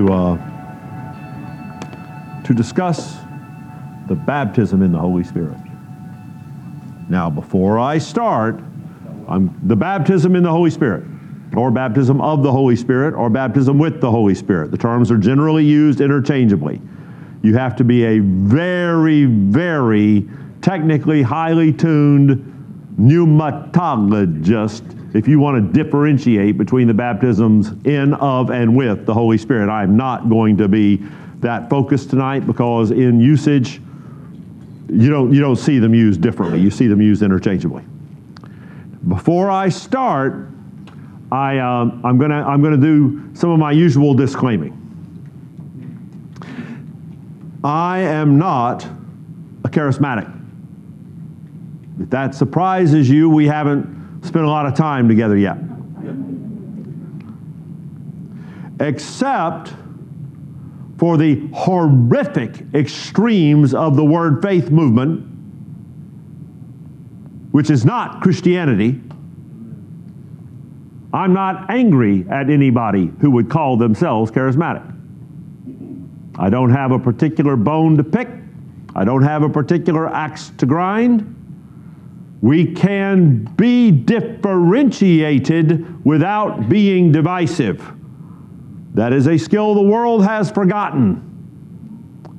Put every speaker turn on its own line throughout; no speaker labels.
to uh, to discuss the baptism in the Holy Spirit. Now, before I start, I'm, the baptism in the Holy Spirit, or baptism of the Holy Spirit, or baptism with the Holy Spirit. The terms are generally used interchangeably. You have to be a very, very technically highly tuned pneumatologist if you want to differentiate between the baptisms in, of, and with the Holy Spirit. I am not going to be that focused tonight because in usage, you don't, you don't see them used differently. You see them used interchangeably. Before I start, I, um, I'm going to I'm gonna do some of my usual disclaiming. I am not a charismatic. If that surprises you, we haven't spent a lot of time together yet. Except for the horrific extremes of the word faith movement, which is not Christianity. I'm not angry at anybody who would call themselves charismatic. I don't have a particular bone to pick. I don't have a particular axe to grind. We can be differentiated without being divisive. That is a skill the world has forgotten.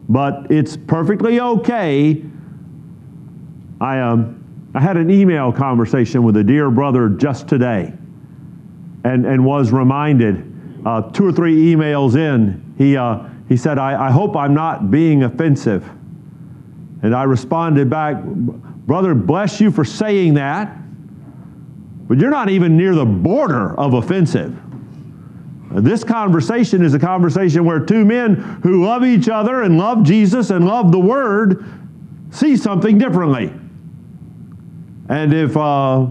But it's perfectly okay. I, um, I had an email conversation with a dear brother just today and, and was reminded uh, two or three emails in, he, uh, he said, I, I hope I'm not being offensive. And I responded back, Brother, bless you for saying that, but you're not even near the border of offensive. This conversation is a conversation where two men who love each other and love Jesus and love the Word see something differently. And if, uh,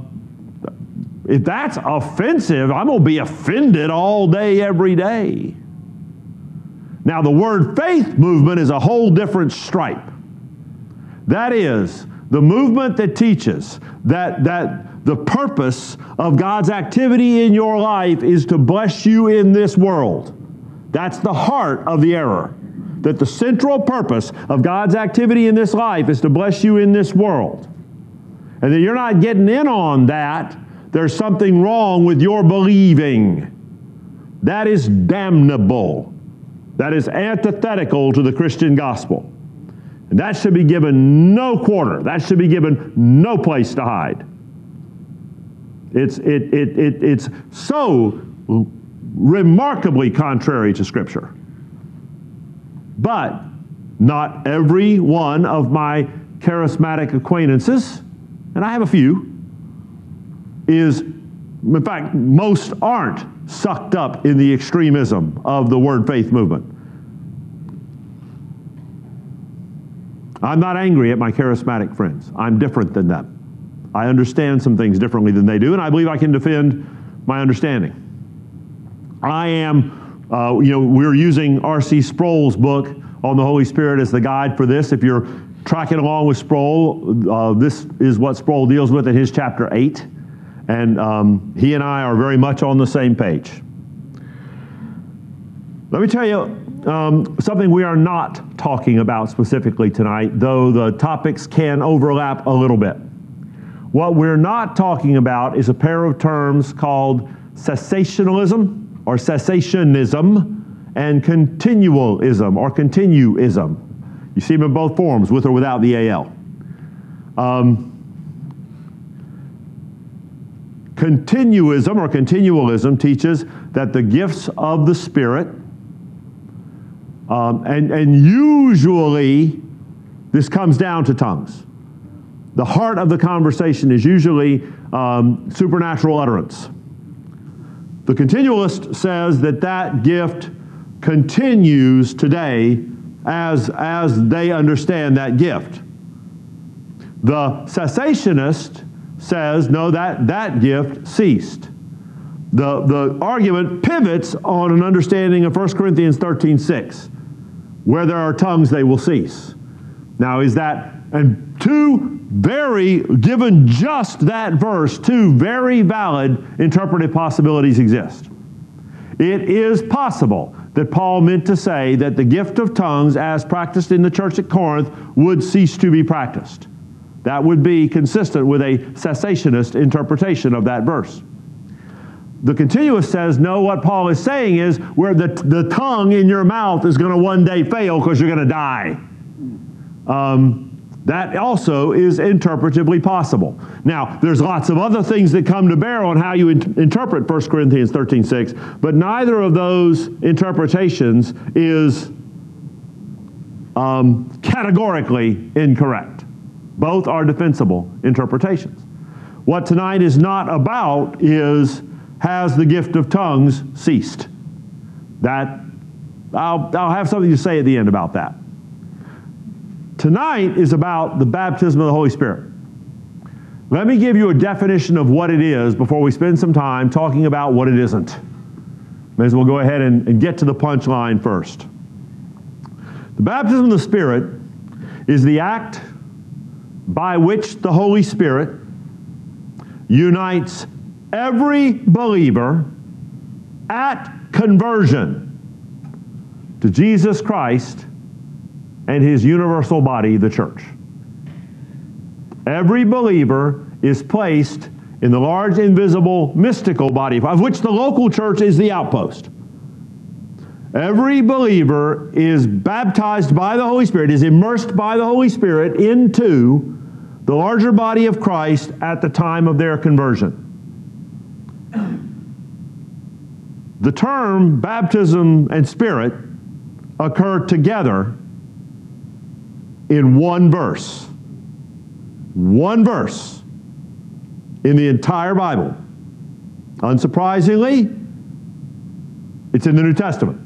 if that's offensive, I'm going to be offended all day, every day. Now, the word faith movement is a whole different stripe. That is, the movement that teaches that, that the purpose of God's activity in your life is to bless you in this world. That's the heart of the error. That the central purpose of God's activity in this life is to bless you in this world. And that you're not getting in on that, there's something wrong with your believing. That is damnable. That is antithetical to the Christian gospel. That should be given no quarter. That should be given no place to hide. It's, it, it, it, it's so remarkably contrary to Scripture. But not every one of my charismatic acquaintances, and I have a few, is, in fact, most aren't sucked up in the extremism of the word faith movement. I'm not angry at my charismatic friends. I'm different than them. I understand some things differently than they do, and I believe I can defend my understanding. I am, uh, you know, we're using R.C. Sproul's book on the Holy Spirit as the guide for this. If you're tracking along with Sproul, uh, this is what Sproul deals with in his chapter 8. And um, he and I are very much on the same page. Let me tell you um, something we are not talking about specifically tonight, though the topics can overlap a little bit. What we're not talking about is a pair of terms called cessationalism or cessationism and continualism or continuism. You see them in both forms, with or without the AL. Um, continuism or continualism teaches that the gifts of the Spirit um, and, and usually, this comes down to tongues. The heart of the conversation is usually um, supernatural utterance. The continualist says that that gift continues today as, as they understand that gift. The cessationist says, no, that, that gift ceased. The, the argument pivots on an understanding of 1 Corinthians 13 6 where there are tongues, they will cease. Now, is that, and two very, given just that verse, two very valid interpretive possibilities exist. It is possible that Paul meant to say that the gift of tongues, as practiced in the church at Corinth, would cease to be practiced. That would be consistent with a cessationist interpretation of that verse. The continuist says, no, what Paul is saying is where the, the tongue in your mouth is going to one day fail because you're going to die. Um, that also is interpretively possible. Now, there's lots of other things that come to bear on how you in- interpret 1 Corinthians 13 6, but neither of those interpretations is um, categorically incorrect. Both are defensible interpretations. What tonight is not about is has the gift of tongues ceased? That I'll, I'll have something to say at the end about that. Tonight is about the baptism of the Holy Spirit. Let me give you a definition of what it is before we spend some time talking about what it isn't. May as well go ahead and, and get to the punchline first. The baptism of the Spirit is the act by which the Holy Spirit unites every believer at conversion to Jesus Christ and his universal body, the church. Every believer is placed in the large, invisible, mystical body, of which the local church is the outpost. Every believer is baptized by the Holy Spirit, is immersed by the Holy Spirit into the larger body of Christ at the time of their conversion. The term baptism and spirit occur together in one verse. One verse in the entire Bible. Unsurprisingly, it's in the New Testament.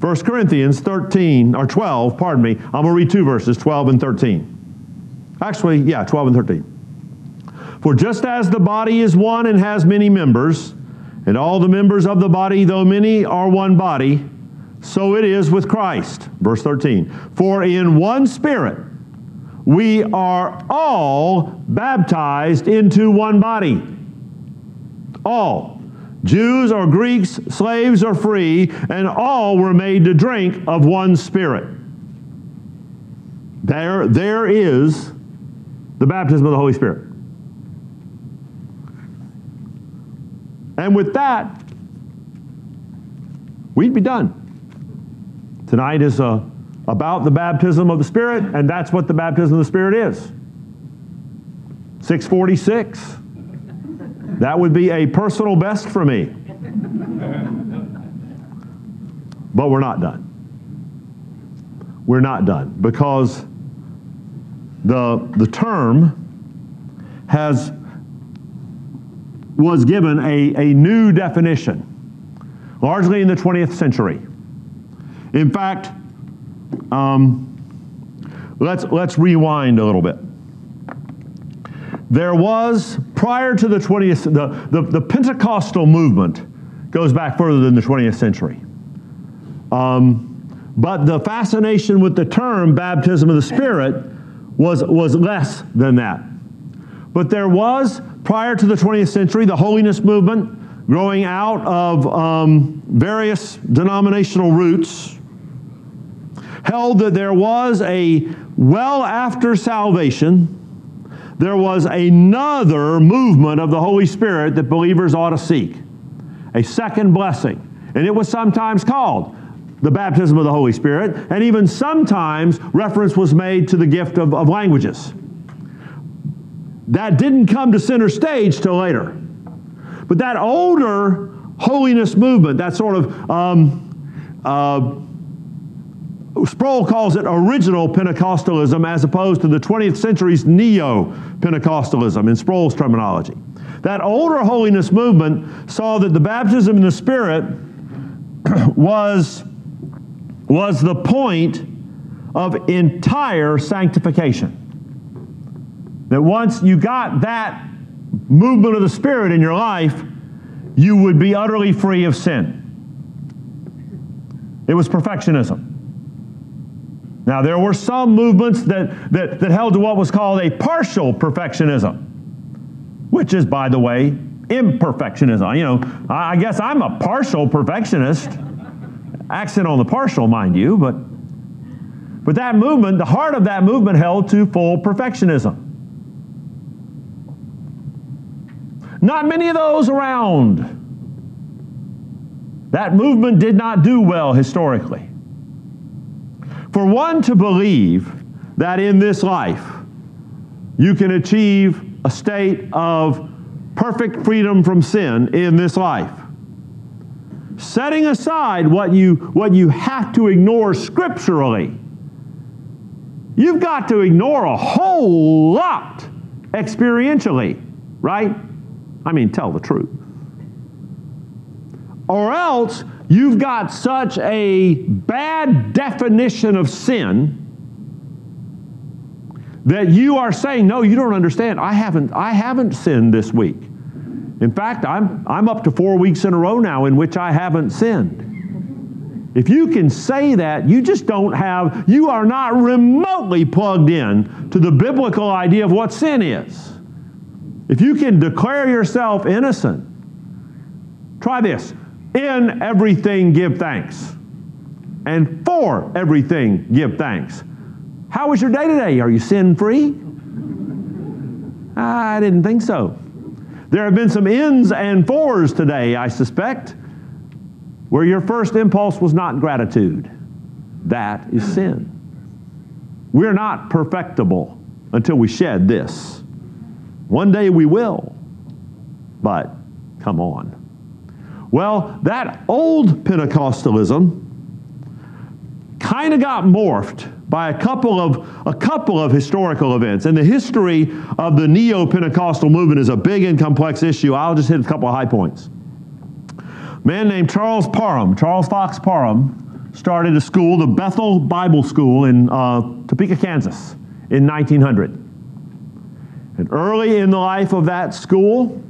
1 Corinthians 13, or 12, pardon me. I'm going to read two verses, 12 and 13. Actually, yeah, 12 and 13. For just as the body is one and has many members, and all the members of the body, though many, are one body, so it is with Christ. Verse 13. For in one Spirit we are all baptized into one body. All. Jews or Greeks, slaves or free, and all were made to drink of one Spirit. There, there is the baptism of the Holy Spirit. And with that, we'd be done. Tonight is uh, about the baptism of the Spirit, and that's what the baptism of the Spirit is. 646. That would be a personal best for me. But we're not done. We're not done because the, the term has was given a, a new definition, largely in the 20th century. In fact, um, let's, let's rewind a little bit. There was, prior to the 20th, the, the, the Pentecostal movement goes back further than the 20th century. Um, but the fascination with the term baptism of the Spirit was, was less than that. But there was, prior to the 20th century, the holiness movement growing out of um, various denominational roots held that there was a, well after salvation, there was another movement of the Holy Spirit that believers ought to seek a second blessing. And it was sometimes called the baptism of the Holy Spirit, and even sometimes reference was made to the gift of, of languages. That didn't come to center stage till later. But that older holiness movement, that sort of um, uh, Sproul calls it original Pentecostalism as opposed to the 20th century's neo Pentecostalism in Sproul's terminology. That older holiness movement saw that the baptism in the Spirit was, was the point of entire sanctification. That once you got that movement of the Spirit in your life, you would be utterly free of sin. It was perfectionism. Now, there were some movements that, that, that held to what was called a partial perfectionism, which is, by the way, imperfectionism. You know, I guess I'm a partial perfectionist. Accent on the partial, mind you, but, but that movement, the heart of that movement held to full perfectionism. Not many of those around. That movement did not do well historically. For one to believe that in this life you can achieve a state of perfect freedom from sin in this life, setting aside what you, what you have to ignore scripturally, you've got to ignore a whole lot experientially, right? I mean, tell the truth. Or else You've got such a bad definition of sin that you are saying, no, you don't understand. I haven't, I haven't sinned this week. In fact, I'm, I'm up to four weeks in a row now in which I haven't sinned. If you can say that, you just don't have, you are not remotely plugged in to the biblical idea of what sin is. If you can declare yourself innocent, try this in everything, give thanks. And for everything, give thanks. How was your day today? Are you sin free? I didn't think so. There have been some ins and fors today, I suspect, where your first impulse was not gratitude. That is sin. We're not perfectible until we shed this. One day we will, but come on. Well, that old Pentecostalism kind of got morphed by a couple of a couple of historical events. And the history of the neo-Pentecostal movement is a big and complex issue. I'll just hit a couple of high points. A man named Charles Parham, Charles Fox Parham, started a school, the Bethel Bible School in uh, Topeka, Kansas, in 1900. And early in the life of that school,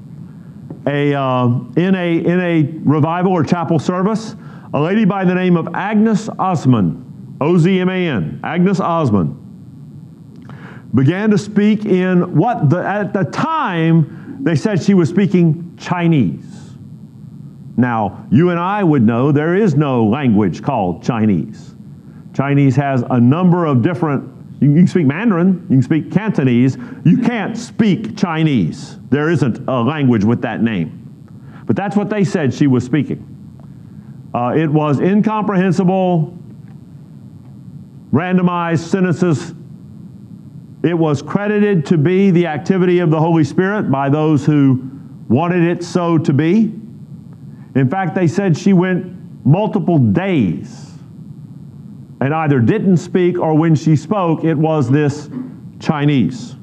a, uh, in, a, in a revival or chapel service, a lady by the name of Agnes Ozman, O Z M A N, Agnes Ozman, began to speak in what the, at the time they said she was speaking Chinese. Now, you and I would know there is no language called Chinese. Chinese has a number of different you can speak Mandarin, you can speak Cantonese. You can't speak Chinese. There isn't a language with that name. But that's what they said she was speaking. Uh, it was incomprehensible, randomized sentences. It was credited to be the activity of the Holy Spirit by those who wanted it so to be. In fact, they said she went multiple days and either didn't speak or when she spoke, it was this Chinese.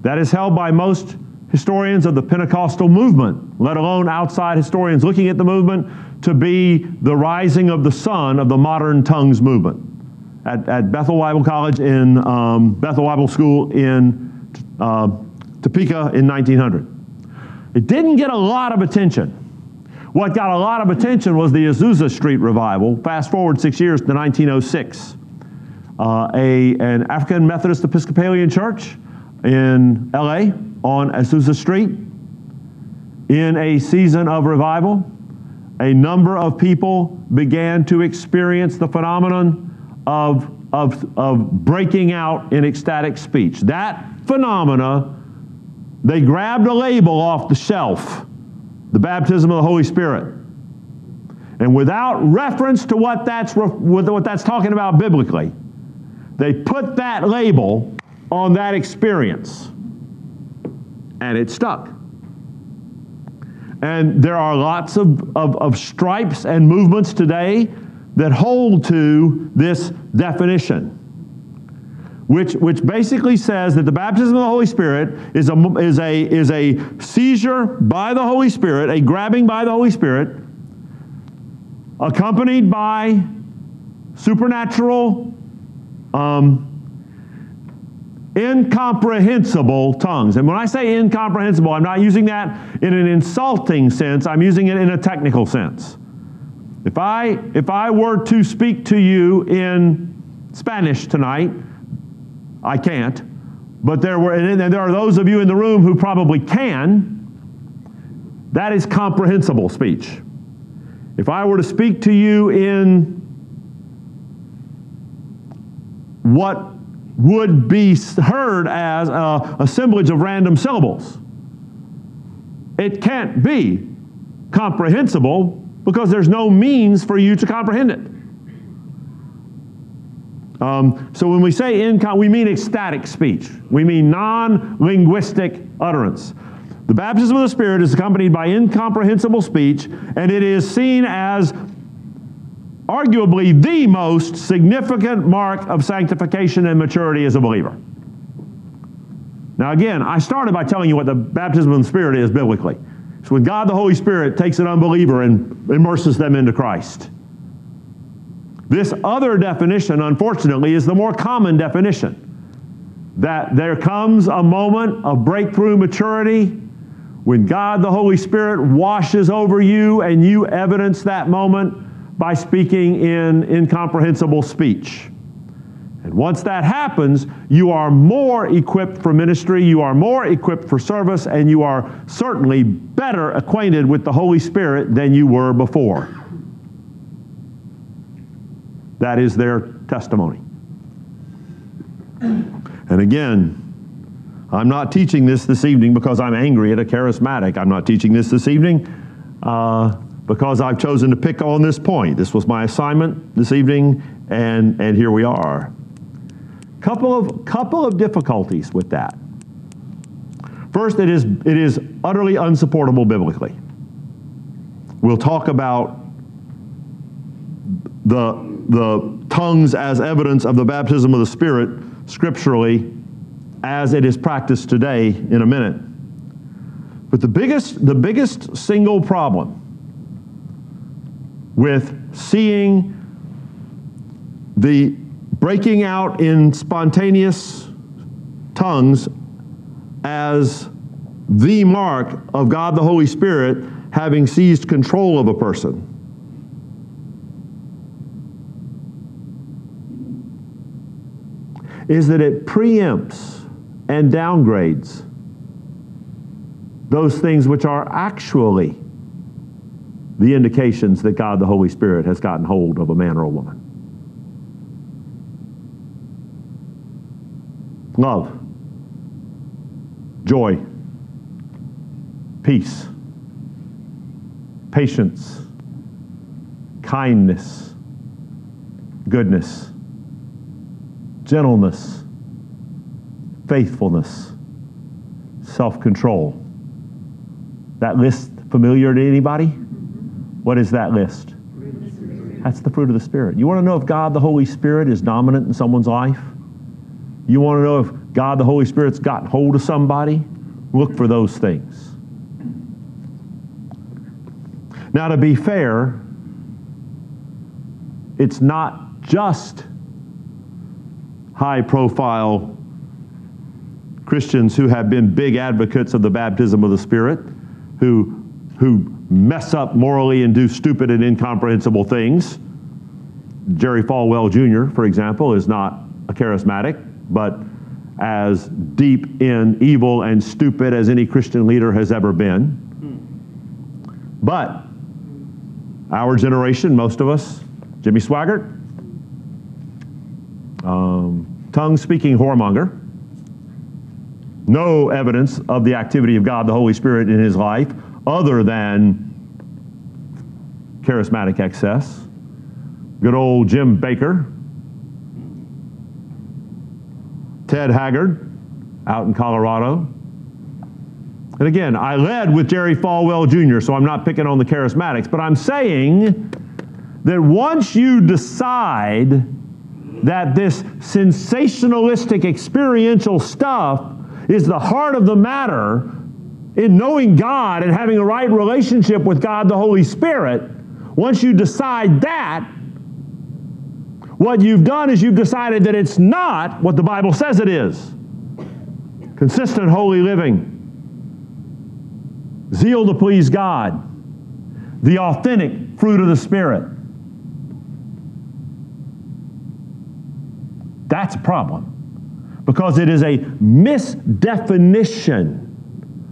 That is held by most historians of the Pentecostal movement, let alone outside historians looking at the movement, to be the rising of the sun of the modern tongues movement. At, at Bethel Bible College in um, Bethel Bible School in uh, Topeka in 1900. It didn't get a lot of attention. What got a lot of attention was the Azusa Street revival. Fast forward six years to 1906. Uh, a, an African Methodist Episcopalian church in LA on Azusa Street. In a season of revival, a number of people began to experience the phenomenon of, of, of breaking out in ecstatic speech. That phenomena, they grabbed a label off the shelf the baptism of the Holy Spirit. And without reference to what that's, what that's talking about biblically, they put that label on that experience. And it stuck. And there are lots of, of, of stripes and movements today that hold to this definition which, which basically says that the baptism of the Holy Spirit is a, is, a, is a seizure by the Holy Spirit, a grabbing by the Holy Spirit, accompanied by supernatural, um, incomprehensible tongues. And when I say incomprehensible, I'm not using that in an insulting sense, I'm using it in a technical sense. If I, if I were to speak to you in Spanish tonight. I can't. But there were, and there are those of you in the room who probably can. That is comprehensible speech. If I were to speak to you in what would be heard as a assemblage of random syllables, it can't be comprehensible because there's no means for you to comprehend it. Um, so when we say incom, we mean ecstatic speech. We mean non-linguistic utterance. The baptism of the Spirit is accompanied by incomprehensible speech, and it is seen as arguably the most significant mark of sanctification and maturity as a believer. Now, again, I started by telling you what the baptism of the Spirit is biblically. It's when God the Holy Spirit takes an unbeliever and immerses them into Christ. This other definition, unfortunately, is the more common definition that there comes a moment of breakthrough maturity when God the Holy Spirit washes over you and you evidence that moment by speaking in incomprehensible speech. And once that happens, you are more equipped for ministry, you are more equipped for service, and you are certainly better acquainted with the Holy Spirit than you were before. That is their testimony. And again, I'm not teaching this this evening because I'm angry at a charismatic. I'm not teaching this this evening uh, because I've chosen to pick on this point. This was my assignment this evening, and, and here we are. Couple of, couple of difficulties with that. First, it is, it is utterly unsupportable biblically. We'll talk about the the tongues as evidence of the baptism of the Spirit scripturally as it is practiced today in a minute. But the biggest, the biggest single problem with seeing the breaking out in spontaneous tongues as the mark of God the Holy Spirit having seized control of a person is that it preempts and downgrades those things which are actually the indications that God the Holy Spirit has gotten hold of a man or a woman. Love, joy, peace, patience, kindness, goodness gentleness, faithfulness, self control. That list familiar to anybody? What is that list? That's the fruit of the Spirit. You want to know if God the Holy Spirit is dominant in someone's life? You want to know if God the Holy Spirit's gotten hold of somebody? Look for those things. Now, to be fair, it's not just high profile Christians who have been big advocates of the baptism of the Spirit, who, who mess up morally and do stupid and incomprehensible things. Jerry Falwell Jr., for example, is not a charismatic, but as deep in evil and stupid as any Christian leader has ever been. But our generation, most of us, Jimmy Swaggart, um, tongue speaking whoremonger, no evidence of the activity of God the Holy Spirit in his life other than charismatic excess. Good old Jim Bakker, Ted Haggard out in Colorado. And again, I led with Jerry Falwell Jr., so I'm not picking on the charismatics, but I'm saying that once you decide that this sensationalistic experiential stuff is the heart of the matter in knowing God and having a right relationship with God the Holy Spirit, once you decide that, what you've done is you've decided that it's not what the Bible says it is. Consistent holy living, zeal to please God, the authentic fruit of the Spirit. That's a problem because it is a misdefinition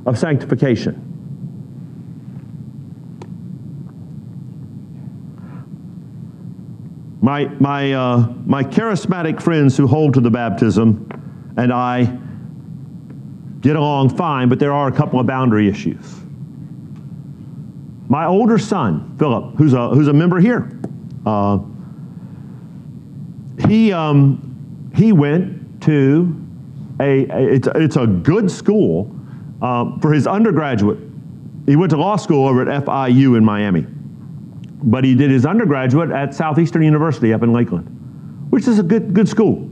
of sanctification. My, my, uh, my charismatic friends who hold to the baptism and I get along fine, but there are a couple of boundary issues. My older son, Philip, who's a, who's a member here, uh, he, um, he went to a, a, it's, it's a good school uh, for his undergraduate. He went to law school over at FIU in Miami, but he did his undergraduate at Southeastern University up in Lakeland, which is a good, good school.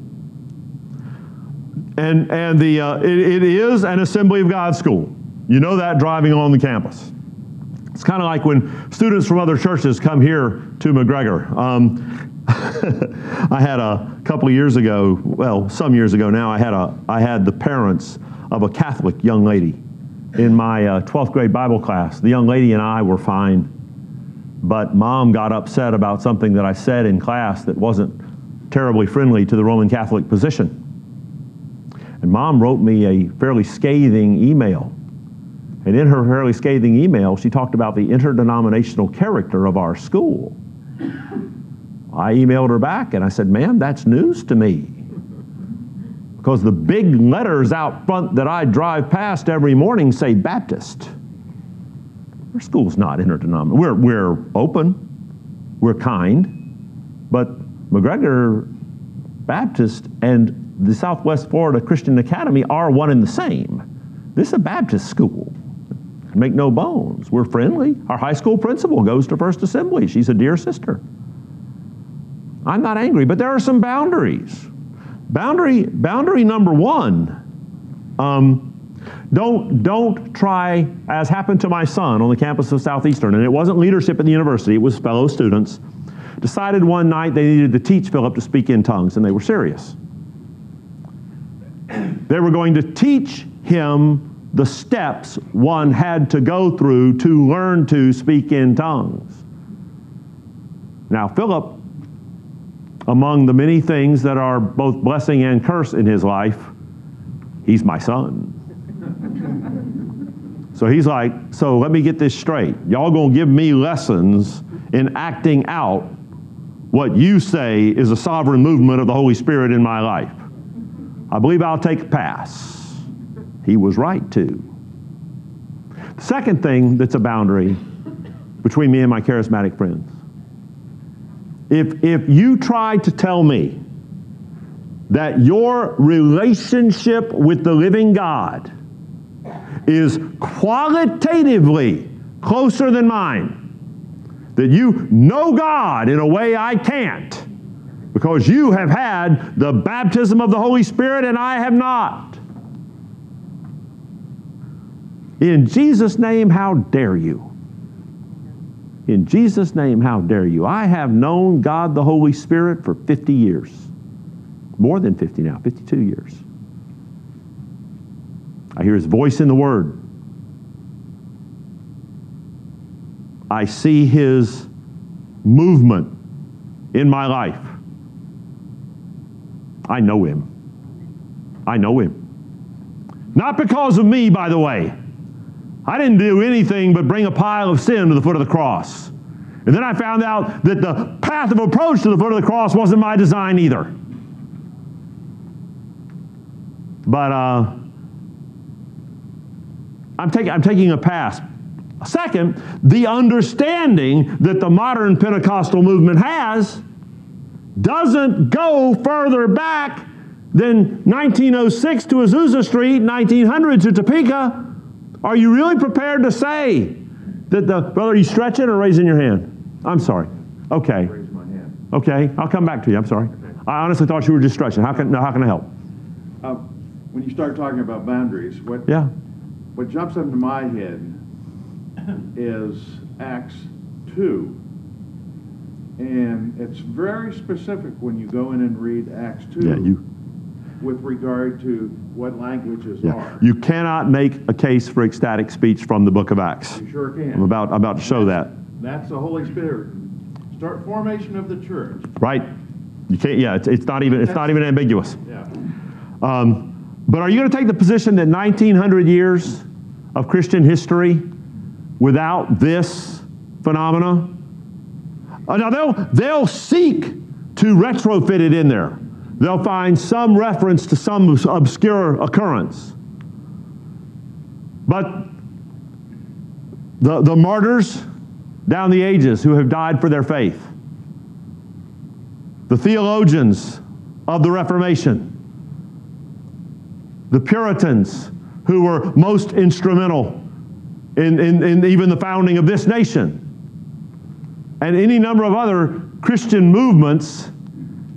And, and the, uh, it, it is an Assembly of God school. You know that driving on the campus. It's kind of like when students from other churches come here to McGregor. Um, I had a couple of years ago, well, some years ago now, I had, a, I had the parents of a Catholic young lady in my uh, 12th grade Bible class. The young lady and I were fine, but mom got upset about something that I said in class that wasn't terribly friendly to the Roman Catholic position. And mom wrote me a fairly scathing email. And in her fairly scathing email, she talked about the interdenominational character of our school. I emailed her back and I said, ma'am, that's news to me. Because the big letters out front that I drive past every morning say Baptist. Our school's not interdenominational. We're, we're open, we're kind, but McGregor Baptist and the Southwest Florida Christian Academy are one and the same. This is a Baptist school. Make no bones. We're friendly. Our high school principal goes to First Assembly. She's a dear sister. I'm not angry, but there are some boundaries. Boundary, boundary number one, um, don't, don't try, as happened to my son on the campus of Southeastern, and it wasn't leadership at the university, it was fellow students, decided one night they needed to teach Philip to speak in tongues, and they were serious. They were going to teach him the steps one had to go through to learn to speak in tongues. Now, Philip among the many things that are both blessing and curse in his life, he's my son. so he's like, so let me get this straight. Y'all gonna give me lessons in acting out what you say is a sovereign movement of the Holy Spirit in my life. I believe I'll take a pass. He was right too. The second thing that's a boundary between me and my charismatic friends if, if you try to tell me that your relationship with the living God is qualitatively closer than mine, that you know God in a way I can't, because you have had the baptism of the Holy Spirit and I have not. In Jesus' name, how dare you? In Jesus' name, how dare you? I have known God the Holy Spirit for 50 years. More than 50 now, 52 years. I hear his voice in the Word. I see his movement in my life. I know him. I know him. Not because of me, by the way. I didn't do anything but bring a pile of sin to the foot of the cross. And then I found out that the path of approach to the foot of the cross wasn't my design either. But uh, I'm, taking, I'm taking a pass. Second, the understanding that the modern Pentecostal movement has doesn't go further back than 1906 to Azusa Street, 1900 to Topeka, are you really prepared to say that the brother, are you stretching or raising your hand? I'm sorry. Okay.
Raise my hand.
Okay, I'll come back to you. I'm sorry.
Okay.
I honestly thought you were just stretching. How can, no, how can I help?
Uh, when you start talking about boundaries, what
Yeah.
what jumps into my head is Acts two, and it's very specific when you go in and read Acts two.
Yeah, you.
With regard to what languages
Yeah.
are.
You cannot make a case for ecstatic speech from the book of Acts.
You sure can.
I'm about, I'm about to show that.
That's the Holy Spirit. Start formation of the church.
Right. You can't, yeah, it's, it's not even, it's not even ambiguous.
Yeah.
Um, but are you going to take the position that 1900 years of Christian history without this phenomena? Uh, now they'll, they'll seek to retrofit it in there. They'll find some reference to some obscure occurrence. But the, the martyrs down the ages who have died for their faith, the theologians of the Reformation, the Puritans who were most instrumental in, in, in, even the founding of this nation, and any number of other Christian movements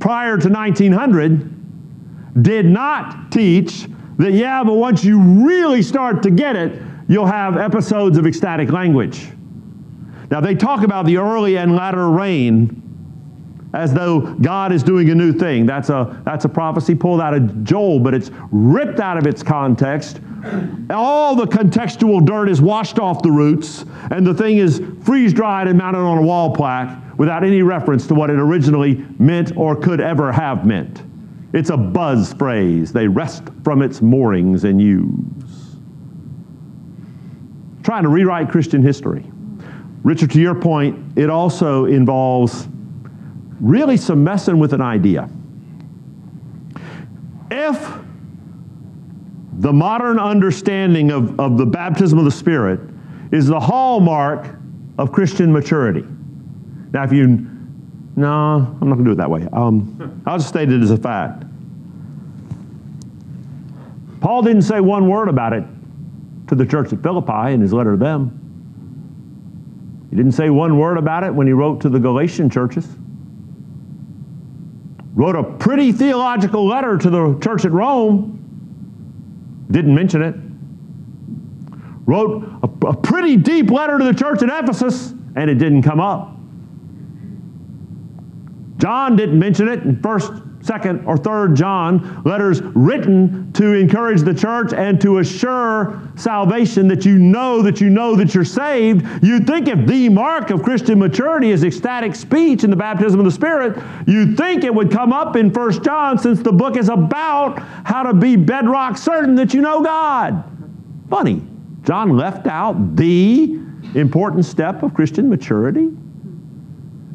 prior to 1900 did not teach that, yeah, but once you really start to get it, you'll have episodes of ecstatic language. Now, they talk about the early and latter rain as though God is doing a new thing. That's a, that's a prophecy pulled out of Joel, but it's ripped out of its context. All the contextual dirt is washed off the roots, and the thing is freeze dried and mounted on a wall plaque without any reference to what it originally meant or could ever have meant. It's a buzz phrase they wrest from its moorings and use. Trying to rewrite Christian history. Richard, to your point, it also involves really some messing with an idea. If the modern understanding of, of the baptism of the Spirit is the hallmark of Christian maturity. Now, if you, no, I'm not going to do it that way. Um, I'll just state it as a fact. Paul didn't say one word about it to the church at Philippi in his letter to them. He didn't say one word about it when he wrote to the Galatian churches wrote a pretty theological letter to the church at Rome, didn't mention it. Wrote a, a, pretty deep letter to the church at Ephesus, and it didn't come up. John didn't mention it in first second or third John, letters written to encourage the church and to assure salvation that you know that you know that you're saved. You'd think if the mark of Christian maturity is ecstatic speech in the baptism of the Spirit, you'd think it would come up in First John since the book is about how to be bedrock certain that you know God. Funny. John left out the important step of Christian maturity.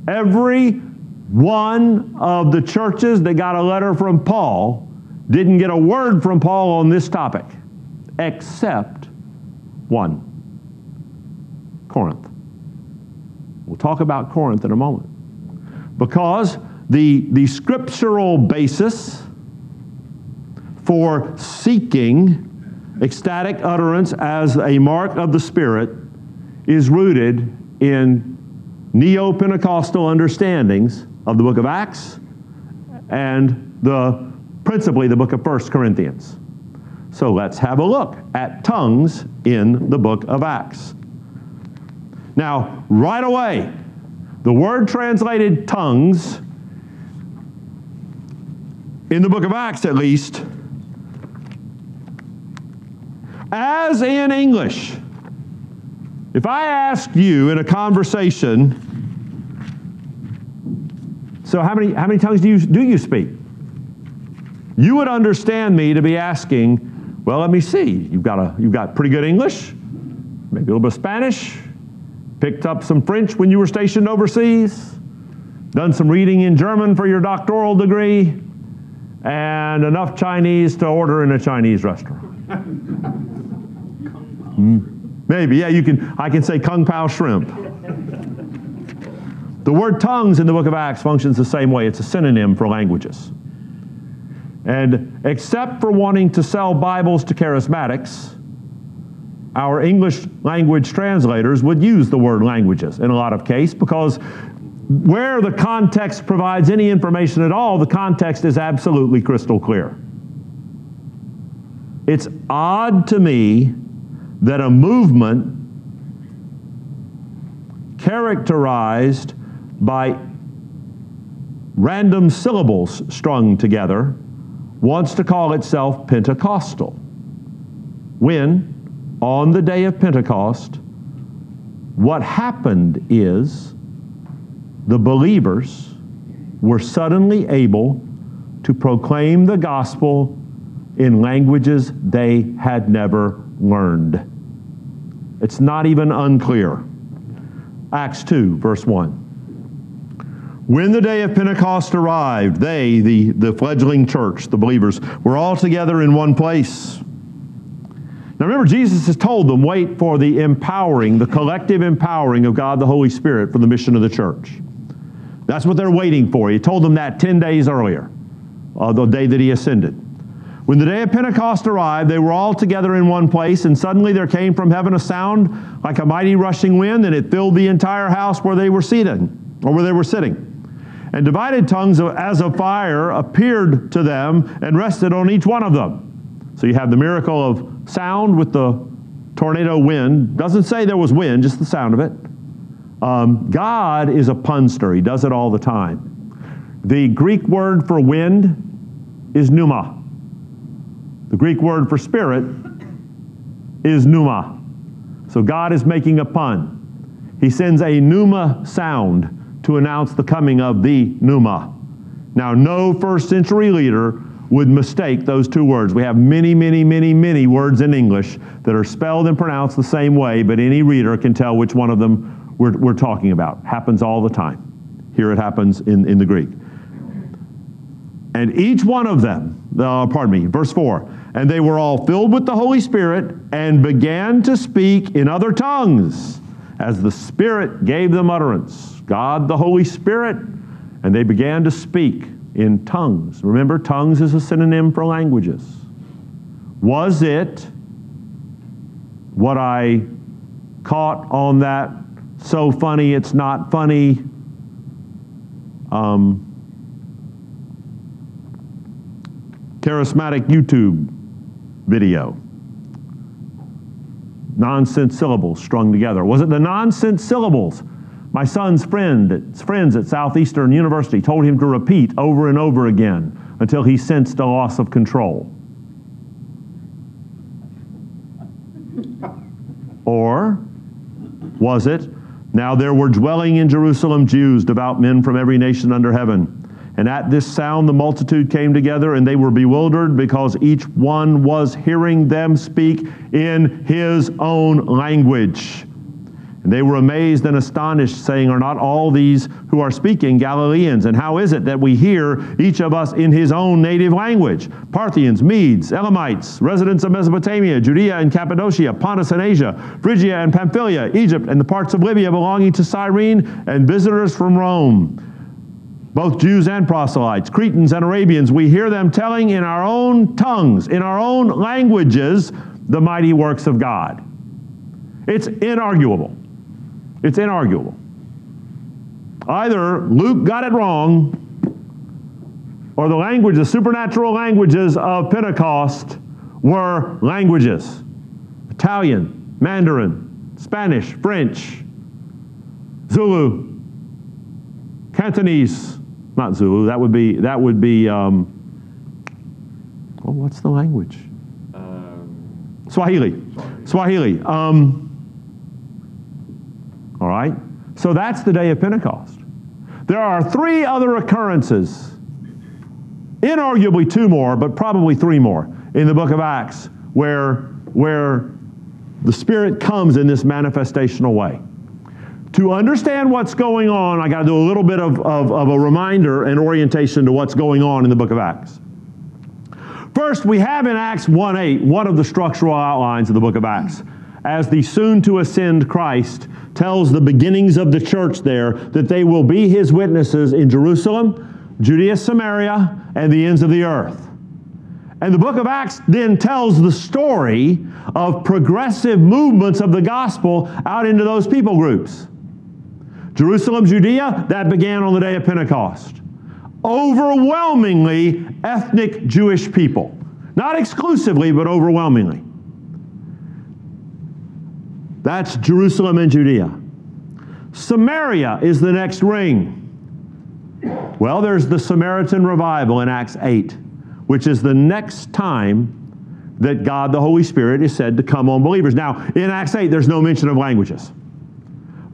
Every one of the churches that got a letter from Paul didn't get a word from Paul on this topic, except one Corinth. We'll talk about Corinth in a moment. Because the, the scriptural basis for seeking ecstatic utterance as a mark of the Spirit is rooted in neo Pentecostal understandings of the book of Acts and the principally the book of First Corinthians. So let's have a look at tongues in the book of Acts. Now, right away, the word translated tongues in the book of Acts at least, as in English, if I ask you in a conversation, so how many, how many tongues do you, do you speak? You would understand me to be asking, well, let me see. You've got, a, you've got pretty good English, maybe a little bit of Spanish, picked up some French when you were stationed overseas, done some reading in German for your doctoral degree, and enough Chinese to order in a Chinese restaurant. mm, maybe, yeah, you can, I can say Kung Pao shrimp. The word tongues in the book of Acts functions the same way. It's a synonym for languages. And except for wanting to sell Bibles to charismatics, our English language translators would use the word languages in a lot of cases because where the context provides any information at all, the context is absolutely crystal clear. It's odd to me that a movement characterized by random syllables strung together, wants to call itself Pentecostal. When, on the day of Pentecost, what happened is the believers were suddenly able to proclaim the gospel in languages they had never learned. It's not even unclear. Acts 2, verse 1. When the day of Pentecost arrived, they, the, the fledgling church, the believers, were all together in one place. Now remember, Jesus has told them, wait for the empowering, the collective empowering of God the Holy Spirit for the mission of the church. That's what they're waiting for. He told them that 10 days earlier, uh, the day that he ascended. When the day of Pentecost arrived, they were all together in one place, and suddenly there came from heaven a sound like a mighty rushing wind, and it filled the entire house where they were seated, or where they were sitting. And divided tongues as of fire appeared to them and rested on each one of them. So you have the miracle of sound with the tornado wind. Doesn't say there was wind, just the sound of it. Um, God is a punster, He does it all the time. The Greek word for wind is pneuma. The Greek word for spirit is pneuma. So God is making a pun. He sends a pneuma sound to announce the coming of the pneuma. Now, no first century leader would mistake those two words. We have many, many, many, many words in English that are spelled and pronounced the same way, but any reader can tell which one of them we're, we're talking about. Happens all the time. Here it happens in, in the Greek. And each one of them, uh, pardon me, verse 4, and they were all filled with the Holy Spirit and began to speak in other tongues as the Spirit gave them utterance. God, the Holy Spirit, and they began to speak in tongues. Remember, tongues is a synonym for languages. Was it what I caught on that so funny it's not funny um, charismatic YouTube video. Nonsense syllables strung together. Was it the nonsense syllables? My son's friend, friends at Southeastern University told him to repeat over and over again until he sensed a loss of control. Or was it, now there were dwelling in Jerusalem Jews, devout men from every nation under heaven. And at this sound, the multitude came together, and they were bewildered because each one was hearing them speak in his own language. And they were amazed and astonished, saying, Are not all these who are speaking Galileans? And how is it that we hear each of us in his own native language? Parthians, Medes, Elamites, residents of Mesopotamia, Judea and Cappadocia, Pontus and Asia, Phrygia and Pamphylia, Egypt and the parts of Libya belonging to Cyrene, and visitors from Rome both Jews and proselytes, Cretans and Arabians, we hear them telling in our own tongues, in our own languages, the mighty works of God. It's inarguable. It's inarguable. Either Luke got it wrong, or the language, the supernatural languages of Pentecost were languages Italian, Mandarin, Spanish, French, Zulu, Cantonese, not Zulu. That would be that would be. Um, well, what's the language? Um, Swahili. Swahili. Um, all right. So that's the day of Pentecost. There are three other occurrences, inarguably two more, but probably three more in the book of Acts, where where the Spirit comes in this manifestational way to understand what's going on, I got to do a little bit of, of, of, a reminder and orientation to what's going on in the book of Acts. First, we have in Acts 1 8 one of the structural outlines of the book of Acts. As the soon to ascend Christ tells the beginnings of the church there that they will be his witnesses in Jerusalem, Judea, Samaria, and the ends of the earth. And the book of Acts then tells the story of progressive movements of the gospel out into those people groups. Jerusalem, Judea, that began on the day of Pentecost. Overwhelmingly ethnic Jewish people. Not exclusively, but overwhelmingly. That's Jerusalem and Judea. Samaria is the next ring. Well, there's the Samaritan revival in Acts 8, which is the next time that God, the Holy Spirit, is said to come on believers. Now, in Acts 8, there's no mention of languages.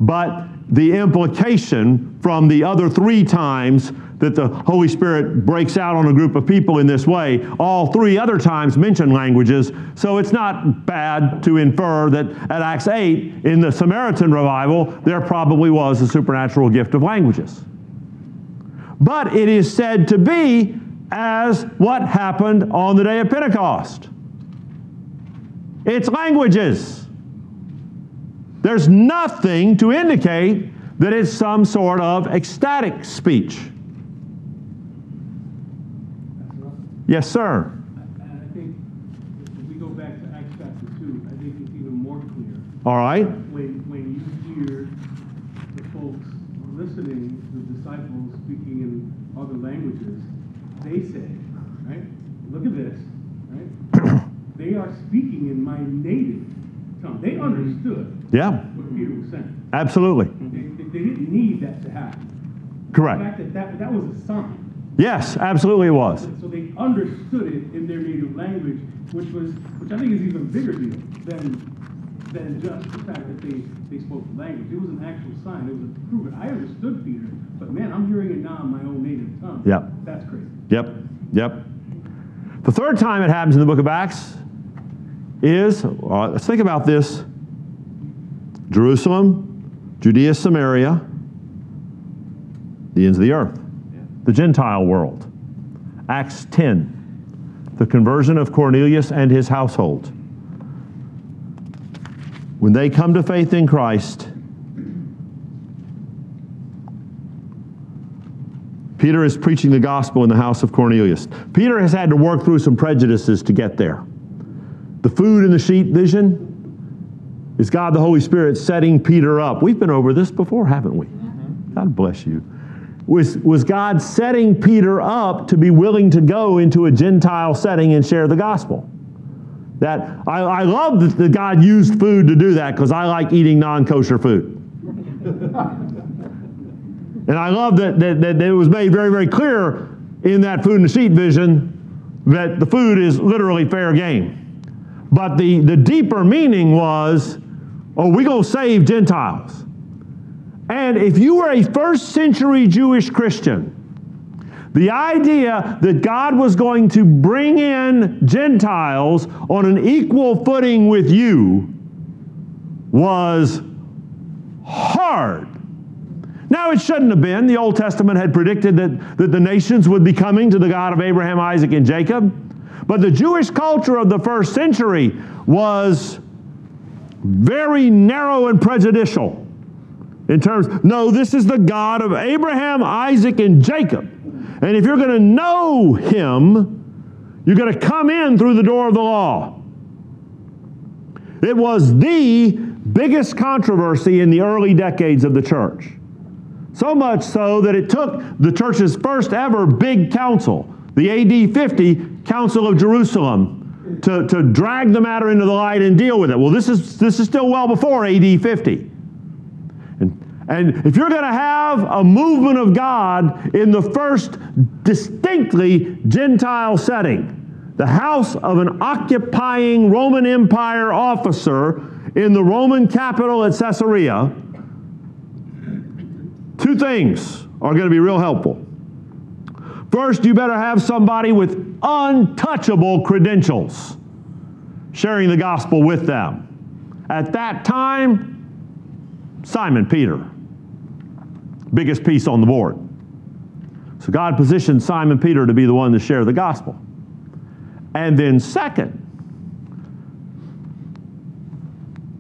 But the implication from the other three times that the Holy Spirit breaks out on a group of people in this way. All three other times mention languages, so it's not bad to infer that at Acts 8, in the Samaritan revival, there probably was a supernatural gift of languages. But it is said to be as what happened on the day of Pentecost. It's languages. There's nothing to indicate that it's some sort of ecstatic speech. Yes, sir.
And I think if we go back to Acts chapter two, I think it's even more clear.
All right.
When, when you hear the folks listening, the disciples speaking in other languages, they say, right, look at this, right? They are speaking in my native tongue. They understood
Yeah,
what Peter was saying.
absolutely.
They, they didn't need that to happen. The fact that that, that was a sign.
Yes, absolutely it was.
So they understood it in their native language, which was, which I think is even bigger deal than, than just the fact that they, they spoke the language. It was an actual sign. It was a proof. it. I understood Peter, but man, I'm hearing it now in my own native tongue.
Yep.
That's crazy.
Yep, yep. The third time it happens in the book of Acts is, uh, let's think about this Jerusalem, Judea, Samaria, the ends of the earth, the Gentile world. Acts 10, the conversion of Cornelius and his household. When they come to faith in Christ, Peter is preaching the gospel in the house of Cornelius. Peter has had to work through some prejudices to get there. The food in the sheep vision is God the Holy Spirit setting Peter up. We've been over this before, haven't we? Mm-hmm. God bless you. Was, was God setting Peter up to be willing to go into a Gentile setting and share the gospel? That I, I love that, that God used food to do that because I like eating non kosher food. And I love that, that, that it was made very, very clear in that food and the sheep vision that the food is literally fair game. But the, the deeper meaning was, oh, we're going to save Gentiles. And if you were a first century Jewish Christian, the idea that God was going to bring in Gentiles on an equal footing with you was hard. Now, it shouldn't have been. The Old Testament had predicted that, that the nations would be coming to the God of Abraham, Isaac, and Jacob. But the Jewish culture of the first century was very narrow and prejudicial in terms, no, this is the God of Abraham, Isaac, and Jacob. And if you're going to know him, you're going to come in through the door of the law. It was the biggest controversy in the early decades of the church. So much so that it took the church's first ever big council, the AD 50 Council of Jerusalem, to, to drag the matter into the light and deal with it. Well, this is, this is still well before AD 50. And, and if you're going to have a movement of God in the first distinctly Gentile setting, the house of an occupying Roman Empire officer in the Roman capital at Caesarea, two things are going to be real helpful. First, you better have somebody with untouchable credentials sharing the gospel with them. At that time, Simon Peter, biggest piece on the board. So God positioned Simon Peter to be the one to share the gospel. And then, second,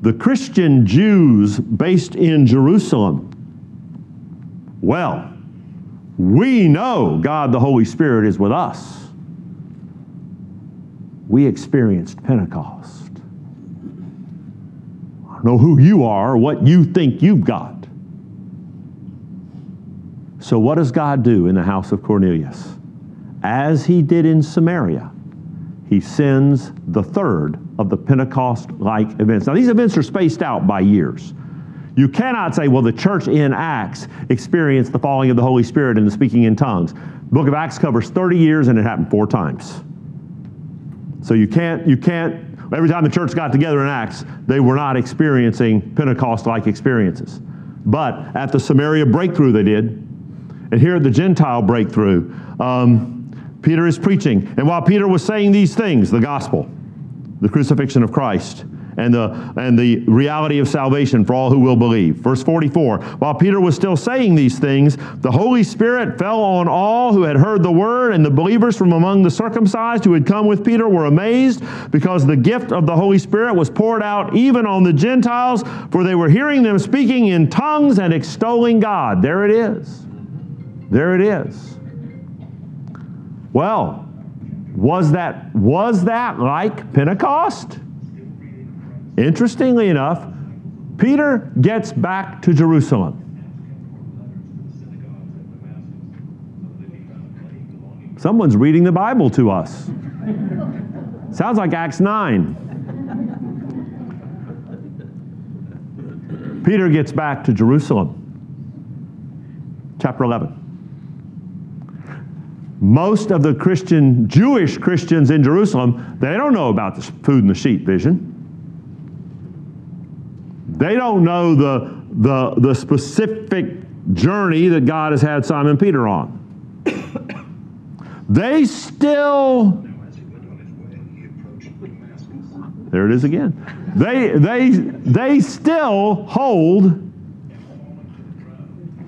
the Christian Jews based in Jerusalem. Well, we know God the Holy Spirit is with us. We experienced Pentecost. I don't know who you are or what you think you've got. So, what does God do in the house of Cornelius? As he did in Samaria, he sends the third of the Pentecost like events. Now, these events are spaced out by years. You cannot say, well, the church in Acts experienced the falling of the Holy Spirit and the speaking in tongues. The book of Acts covers 30 years and it happened four times. So you can't, you can't, every time the church got together in Acts, they were not experiencing Pentecost like experiences. But at the Samaria breakthrough, they did. And here at the Gentile breakthrough, um, Peter is preaching. And while Peter was saying these things, the gospel, the crucifixion of Christ, and the, and the reality of salvation for all who will believe. Verse 44 While Peter was still saying these things, the Holy Spirit fell on all who had heard the word, and the believers from among the circumcised who had come with Peter were amazed because the gift of the Holy Spirit was poured out even on the Gentiles, for they were hearing them speaking in tongues and extolling God. There it is. There it is. Well, was that was that like Pentecost? Interestingly enough, Peter gets back to Jerusalem. Someone's reading the Bible to us. Sounds like Acts 9. Peter gets back to Jerusalem. Chapter 11. Most of the Christian, Jewish Christians in Jerusalem, they don't know about the food and the sheep vision. They don't know the, the, the specific journey that God has had Simon Peter on. they still, there it is again. They, they, they still hold,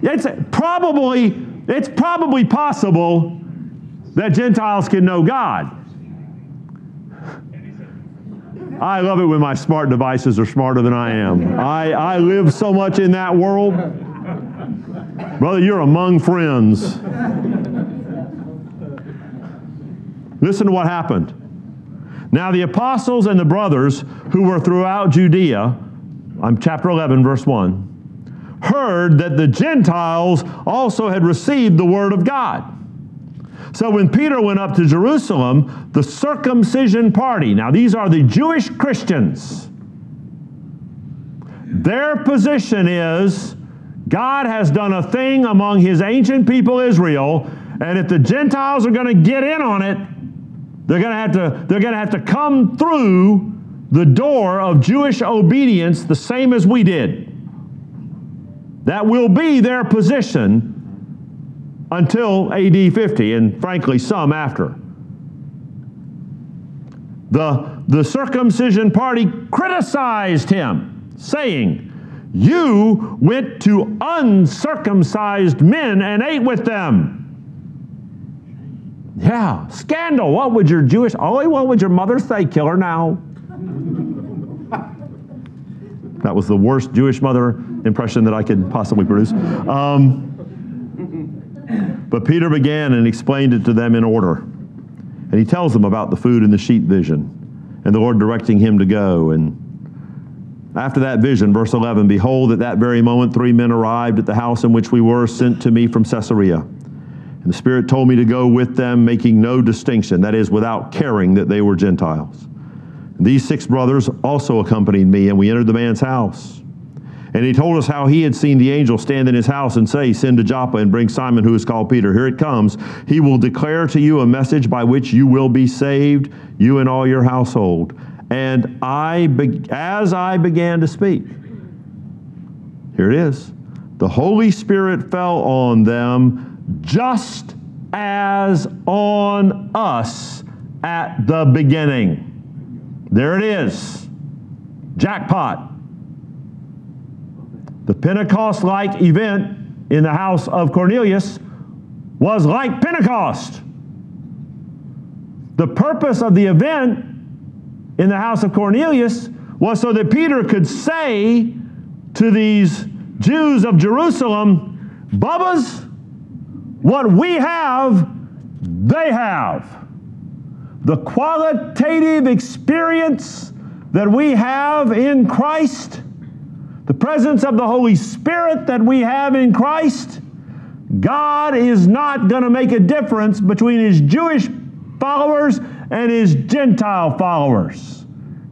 it's probably, it's probably possible that Gentiles can know God. I love it when my smart devices are smarter than I am. I, I live so much in that world. Brother, you're among friends. Listen to what happened. Now, the apostles and the brothers who were throughout Judea, I'm chapter 11, verse 1, heard that the Gentiles also had received the word of God. So when Peter went up to Jerusalem, the circumcision party, now these are the Jewish Christians, their position is God has done a thing among his ancient people Israel, and if the Gentiles are going to get in on it, they're going to have to they're going to have to come through the door of Jewish obedience the same as we did. That will be their position until AD 50, and frankly, some after. The, the circumcision party criticized him, saying, You went to uncircumcised men and ate with them. Yeah, scandal. What would your Jewish, oh, what would your mother say? Kill her now. that was the worst Jewish mother impression that I could possibly produce. Um, but Peter began and explained it to them in order. And he tells them about the food and the sheep vision, and the Lord directing him to go. And after that vision, verse 11 Behold, at that very moment, three men arrived at the house in which we were, sent to me from Caesarea. And the Spirit told me to go with them, making no distinction, that is, without caring that they were Gentiles. And these six brothers also accompanied me, and we entered the man's house. And he told us how he had seen the angel stand in his house and say, Send to Joppa and bring Simon, who is called Peter. Here it comes. He will declare to you a message by which you will be saved, you and all your household. And I, as I began to speak, here it is. The Holy Spirit fell on them just as on us at the beginning. There it is. Jackpot. The Pentecost like event in the house of Cornelius was like Pentecost. The purpose of the event in the house of Cornelius was so that Peter could say to these Jews of Jerusalem, Bubbas, what we have, they have. The qualitative experience that we have in Christ the presence of the Holy Spirit that we have in Christ, God is not going to make a difference between his Jewish followers and his Gentile followers.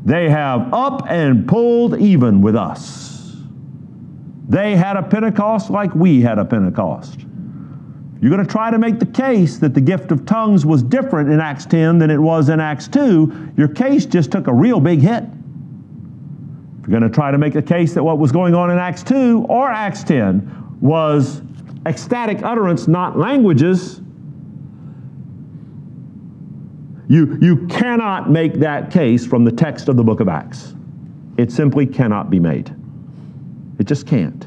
They have up and pulled even with us. They had a Pentecost like we had a Pentecost. You're going to try to make the case that the gift of tongues was different in Acts 10 than it was in Acts 2, your case just took a real big hit. If you're going to try to make a case that what was going on in Acts 2 or Acts 10 was ecstatic utterance, not languages, you, you cannot make that case from the text of the book of Acts. It simply cannot be made. It just can't.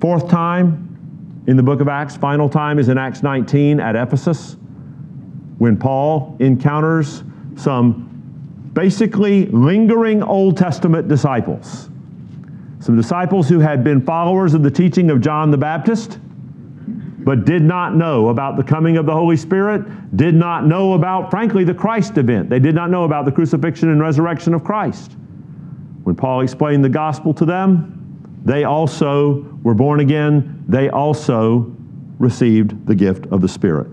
Fourth time in the book of Acts, final time is in Acts 19 at Ephesus when Paul encounters some basically lingering Old Testament disciples. Some disciples who had been followers of the teaching of John the Baptist, but did not know about the coming of the Holy Spirit, did not know about, frankly, the Christ event. They did not know about the crucifixion and resurrection of Christ. When Paul explained the gospel to them, they also were born again. They also received the gift of the Spirit.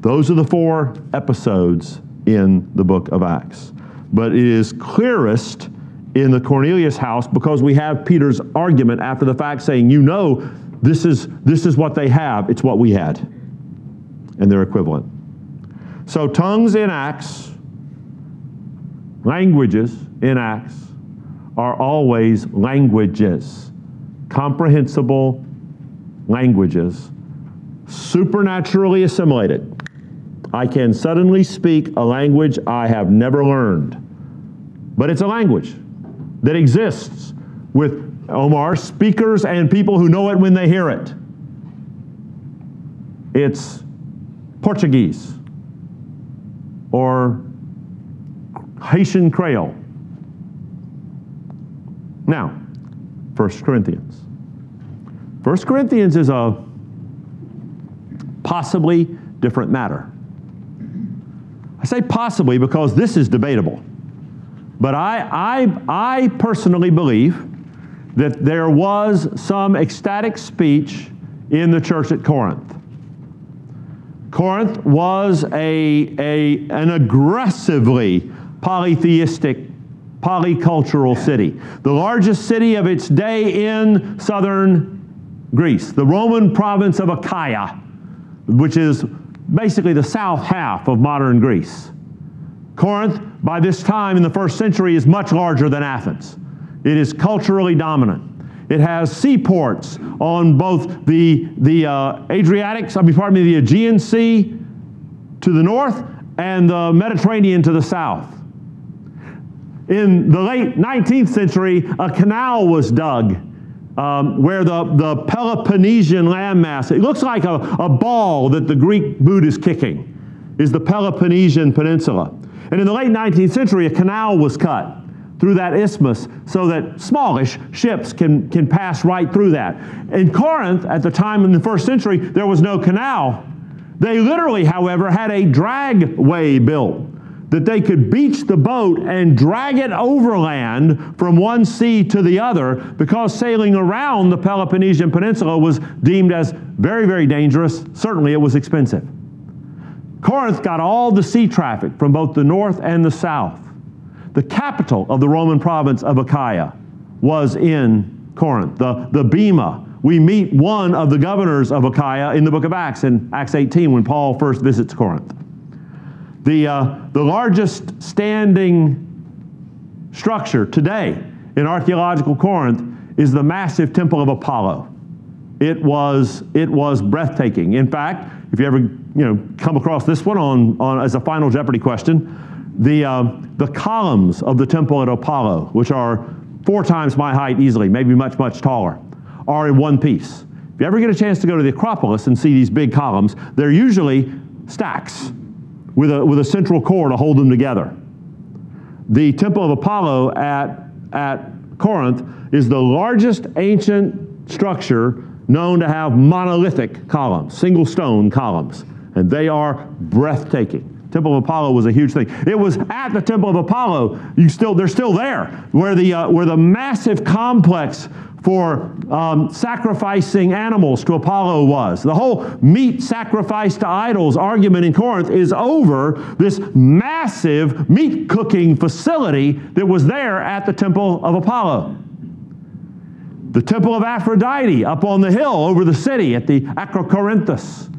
Those are the four episodes in the book of Acts. But it is clearest in the Cornelius house because we have Peter's argument after the fact saying, you know, this is, this is what they have, it's what we had. And they're equivalent. So, tongues in Acts, languages in Acts, are always languages, comprehensible languages, supernaturally assimilated. I can suddenly speak a language I have never learned. But it's a language that exists with Omar speakers and people who know it when they hear it. It's Portuguese or Haitian Creole. Now, 1 Corinthians. 1 Corinthians is a possibly different matter. I say possibly because this is debatable. But I, I, I personally believe that there was some ecstatic speech in the church at Corinth. Corinth was a, a, an aggressively polytheistic, polycultural city, the largest city of its day in southern Greece, the Roman province of Achaia, which is basically the south half of modern Greece. Corinth, by this time in the first century, is much larger than Athens. It is culturally dominant. It has seaports on both the, the uh, Adriatic, I mean, pardon me, the Aegean Sea to the north and the Mediterranean to the south. In the late 19th century, a canal was dug um, where the, the Peloponnesian landmass, it looks like a, a ball that the Greek boot is kicking, is the Peloponnesian Peninsula. And in the late 19th century, a canal was cut through that isthmus so that smallish ships can, can pass right through that. In Corinth, at the time in the first century, there was no canal. They literally, however, had a dragway built that they could beach the boat and drag it overland from one sea to the other because sailing around the Peloponnesian Peninsula was deemed as very, very dangerous. Certainly, it was expensive. Corinth got all the sea traffic from both the north and the south. The capital of the Roman province of Achaia was in Corinth, the, the Bema. We meet one of the governors of Achaia in the book of Acts, in Acts 18, when Paul first visits Corinth. The, uh, the largest standing structure today in archaeological Corinth is the massive Temple of Apollo. It was, it was breathtaking. In fact, if you ever you know, come across this one on, on, as a final Jeopardy question, the, uh, the columns of the temple at Apollo, which are four times my height easily, maybe much, much taller, are in one piece. If you ever get a chance to go to the Acropolis and see these big columns, they're usually stacks with a, with a central core to hold them together. The Temple of Apollo at, at Corinth is the largest ancient structure known to have monolithic columns, single stone columns, and they are breathtaking. Temple of Apollo was a huge thing. It was at the Temple of Apollo. You still, they're still there, where the uh, where the massive complex for um, sacrificing animals to Apollo was. The whole meat sacrifice to idols argument in Corinth is over this massive meat cooking facility that was there at the Temple of Apollo. The Temple of Aphrodite up on the hill over the city at the Acrocorinthus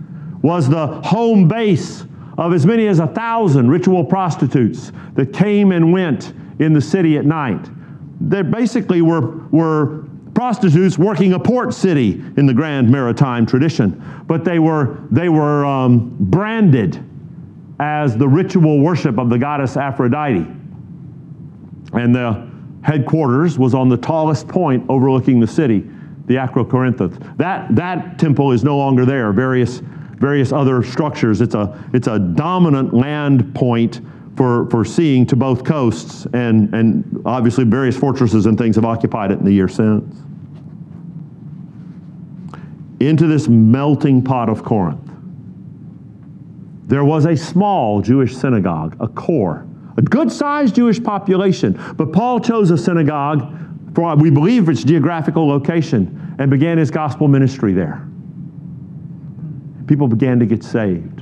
was the home base of as many as a thousand ritual prostitutes that came and went in the city at night. They basically were, were prostitutes working a port city in the grand maritime tradition, but they were, they were um, branded as the ritual worship of the goddess Aphrodite. And the headquarters was on the tallest point overlooking the city, the Acrocorinthus. That, that temple is no longer there. Various, various other structures. It's a, it's a dominant land point for, for seeing to both coasts, and, and obviously various fortresses and things have occupied it in the years since. Into this melting pot of Corinth, there was a small Jewish synagogue, a core, a good sized Jewish population. But Paul chose a synagogue for, we believe, its geographical location and began his gospel ministry there. People began to get saved.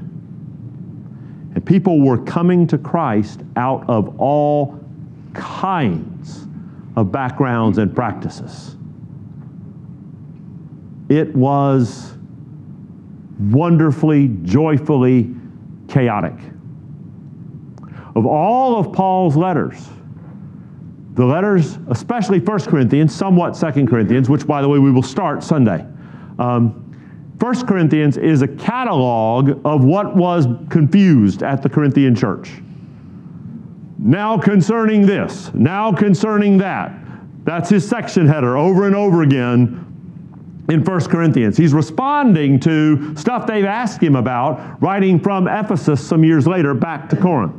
People were coming to Christ out of all kinds of backgrounds and practices. It was wonderfully, joyfully chaotic. Of all of Paul's letters, the letters, especially 1 Corinthians, somewhat 2 Corinthians, which, by the way, we will start Sunday. Um, 1 Corinthians is a catalog of what was confused at the Corinthian church. Now concerning this, now concerning that. That's his section header over and over again in 1 Corinthians. He's responding to stuff they've asked him about, writing from Ephesus some years later back to Corinth.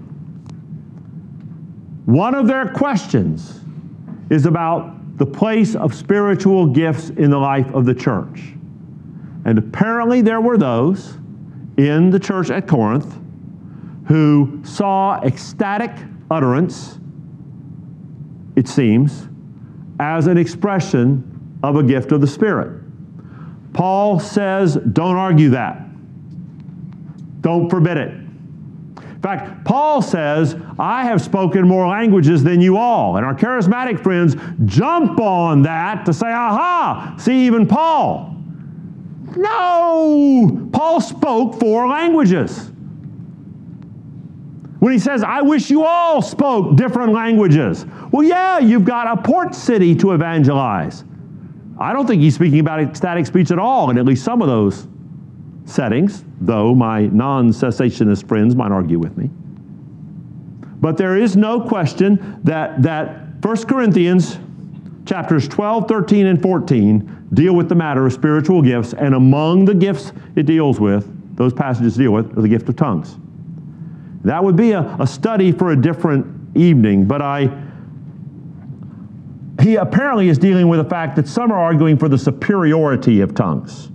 One of their questions is about the place of spiritual gifts in the life of the church. And apparently, there were those in the church at Corinth who saw ecstatic utterance, it seems, as an expression of a gift of the Spirit. Paul says, don't argue that. Don't forbid it. In fact, Paul says, I have spoken more languages than you all. And our charismatic friends jump on that to say, aha, see, even Paul. No! Paul spoke four languages. When he says, I wish you all spoke different languages. Well, yeah, you've got a port city to evangelize. I don't think he's speaking about ecstatic speech at all in at least some of those settings, though my non cessationist friends might argue with me. But there is no question that, that 1 Corinthians chapters 12, 13, and 14 deal with the matter of spiritual gifts, and among the gifts it deals with, those passages deal with, are the gift of tongues. That would be a, a study for a different evening, but I he apparently is dealing with the fact that some are arguing for the superiority of tongues.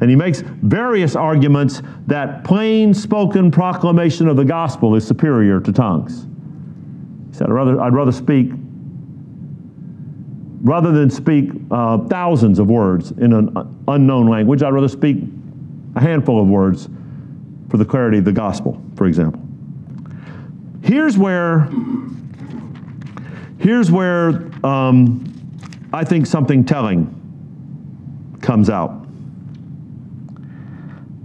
And he makes various arguments that plain spoken proclamation of the gospel is superior to tongues. He said, I'd rather, I'd rather speak, rather than speak uh, thousands of words in an unknown language, I'd rather speak a handful of words for the clarity of the gospel, for example. Here's where Here's where um, I think something telling comes out.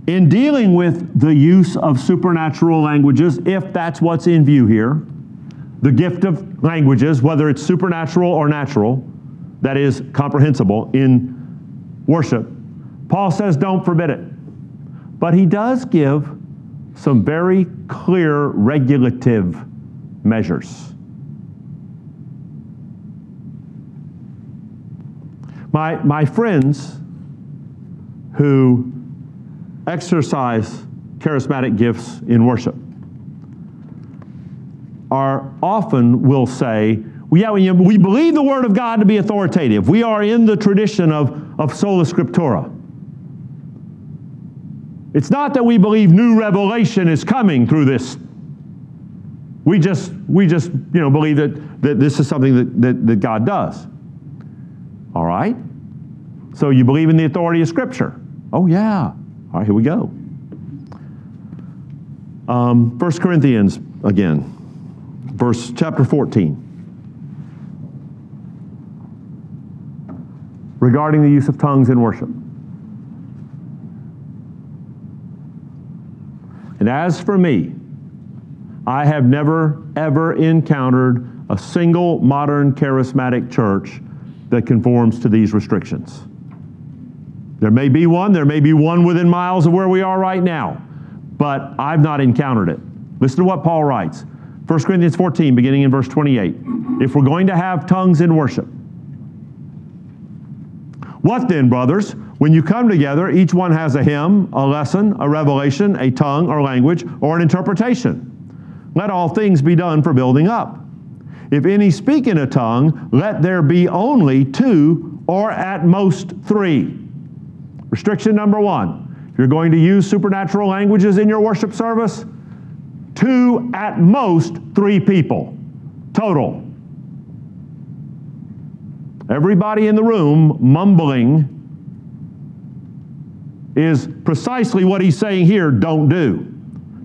In dealing with the use of supernatural languages, if that's what's in view here, the gift of languages, whether it's supernatural or natural, that is comprehensible in worship, Paul says don't forbid it. But he does give some very clear regulative measures. My, my friends who exercise charismatic gifts in worship are often will say, yeah, we, we believe the Word of God to be authoritative. We are in the tradition of, of sola scriptura. It's not that we believe new revelation is coming through this. We just, we just you know, believe that, that this is something that, that, that God does. All right? So you believe in the authority of Scripture? Oh, yeah. All right, here we go. Um, 1 Corinthians again, verse chapter 14. Regarding the use of tongues in worship. And as for me, I have never, ever encountered a single modern charismatic church that conforms to these restrictions. There may be one, there may be one within miles of where we are right now, but I've not encountered it. Listen to what Paul writes 1 Corinthians 14, beginning in verse 28. If we're going to have tongues in worship, what then, brothers? When you come together, each one has a hymn, a lesson, a revelation, a tongue or language, or an interpretation. Let all things be done for building up. If any speak in a tongue, let there be only two or at most three. Restriction number one if you're going to use supernatural languages in your worship service, two at most three people total. Everybody in the room mumbling is precisely what he's saying here don't do.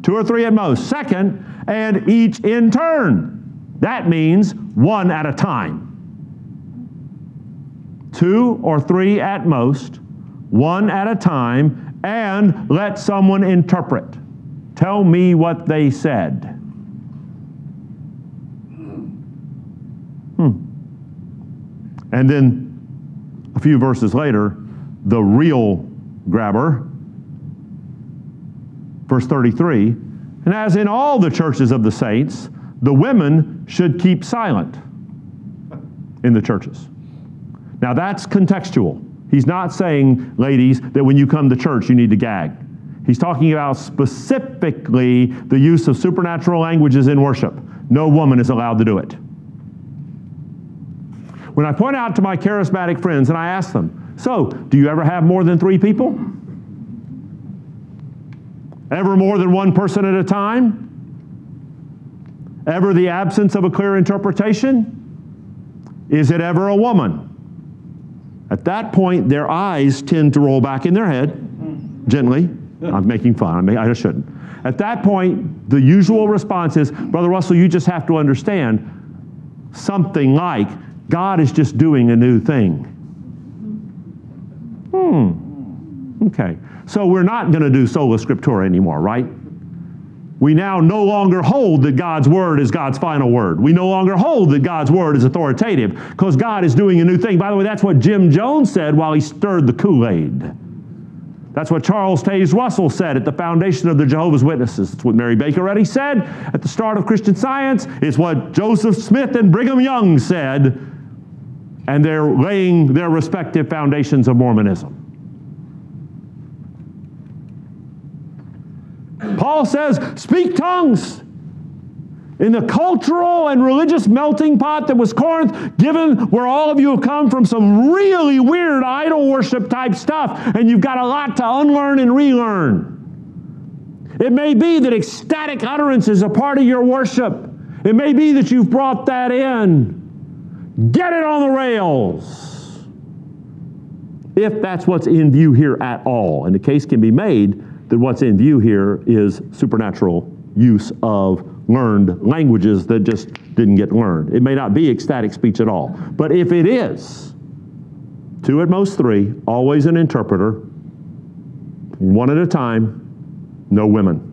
Two or three at most. Second, and each in turn. That means one at a time. Two or three at most, one at a time, and let someone interpret. Tell me what they said. And then a few verses later, the real grabber, verse 33 And as in all the churches of the saints, the women should keep silent in the churches. Now that's contextual. He's not saying, ladies, that when you come to church you need to gag. He's talking about specifically the use of supernatural languages in worship. No woman is allowed to do it. When I point out to my charismatic friends and I ask them, so, do you ever have more than three people? Ever more than one person at a time? Ever the absence of a clear interpretation? Is it ever a woman? At that point, their eyes tend to roll back in their head gently. I'm making fun, I, I shouldn't. At that point, the usual response is Brother Russell, you just have to understand something like God is just doing a new thing. Hmm. Okay. So we're not going to do sola scriptura anymore, right? We now no longer hold that God's word is God's final word. We no longer hold that God's word is authoritative because God is doing a new thing. By the way, that's what Jim Jones said while he stirred the Kool Aid. That's what Charles Taze Russell said at the foundation of the Jehovah's Witnesses. It's what Mary Baker Eddy said at the start of Christian Science. It's what Joseph Smith and Brigham Young said. And they're laying their respective foundations of Mormonism. Paul says, speak tongues. In the cultural and religious melting pot that was Corinth, given where all of you have come from some really weird idol worship type stuff, and you've got a lot to unlearn and relearn. It may be that ecstatic utterance is a part of your worship. It may be that you've brought that in. Get it on the rails. If that's what's in view here at all. And the case can be made that what's in view here is supernatural use of learned languages that just didn't get learned. It may not be ecstatic speech at all. But if it is, two at most three, always an interpreter, one at a time, no women.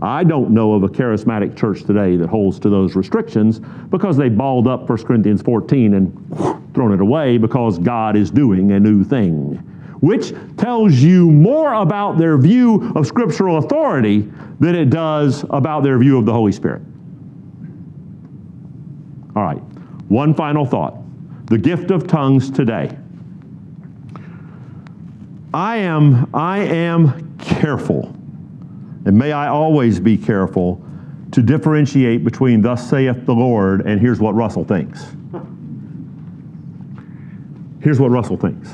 I don't know of a charismatic church today that holds to those restrictions because they balled up 1 Corinthians 14 and thrown it away because God is doing a new thing which tells you more about their view of scriptural authority than it does about their view of the Holy Spirit. All right, one final thought the gift of tongues today. I am, I am careful, and may I always be careful to differentiate between thus saith the Lord and here's what Russell thinks. Here's what Russell thinks.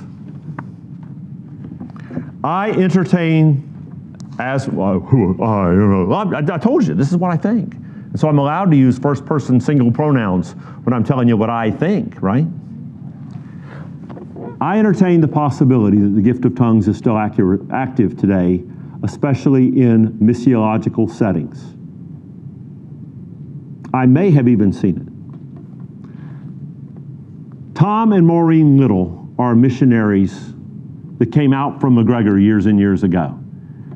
I entertain as uh, who I, I, I told you this is what I think, and so I'm allowed to use first person single pronouns when I'm telling you what I think, right? I entertain the possibility that the gift of tongues is still accurate, active today, especially in missiological settings. I may have even seen it. Tom and Maureen Little are missionaries that came out from McGregor years and years ago.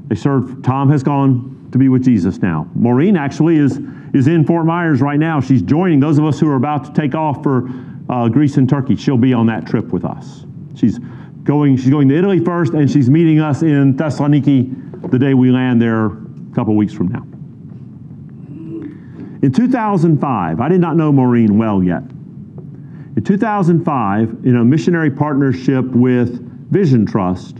They served, Tom has gone to be with Jesus now. Maureen actually is, is in Fort Myers right now. She's joining those of us who are about to take off for uh, Greece and Turkey. She'll be on that trip with us. She's going. She's going to Italy first, and she's meeting us in Thessaloniki the day we land there a couple weeks from now. In 2005, I did not know Maureen well yet. In 2005, in a missionary partnership with Vision Trust,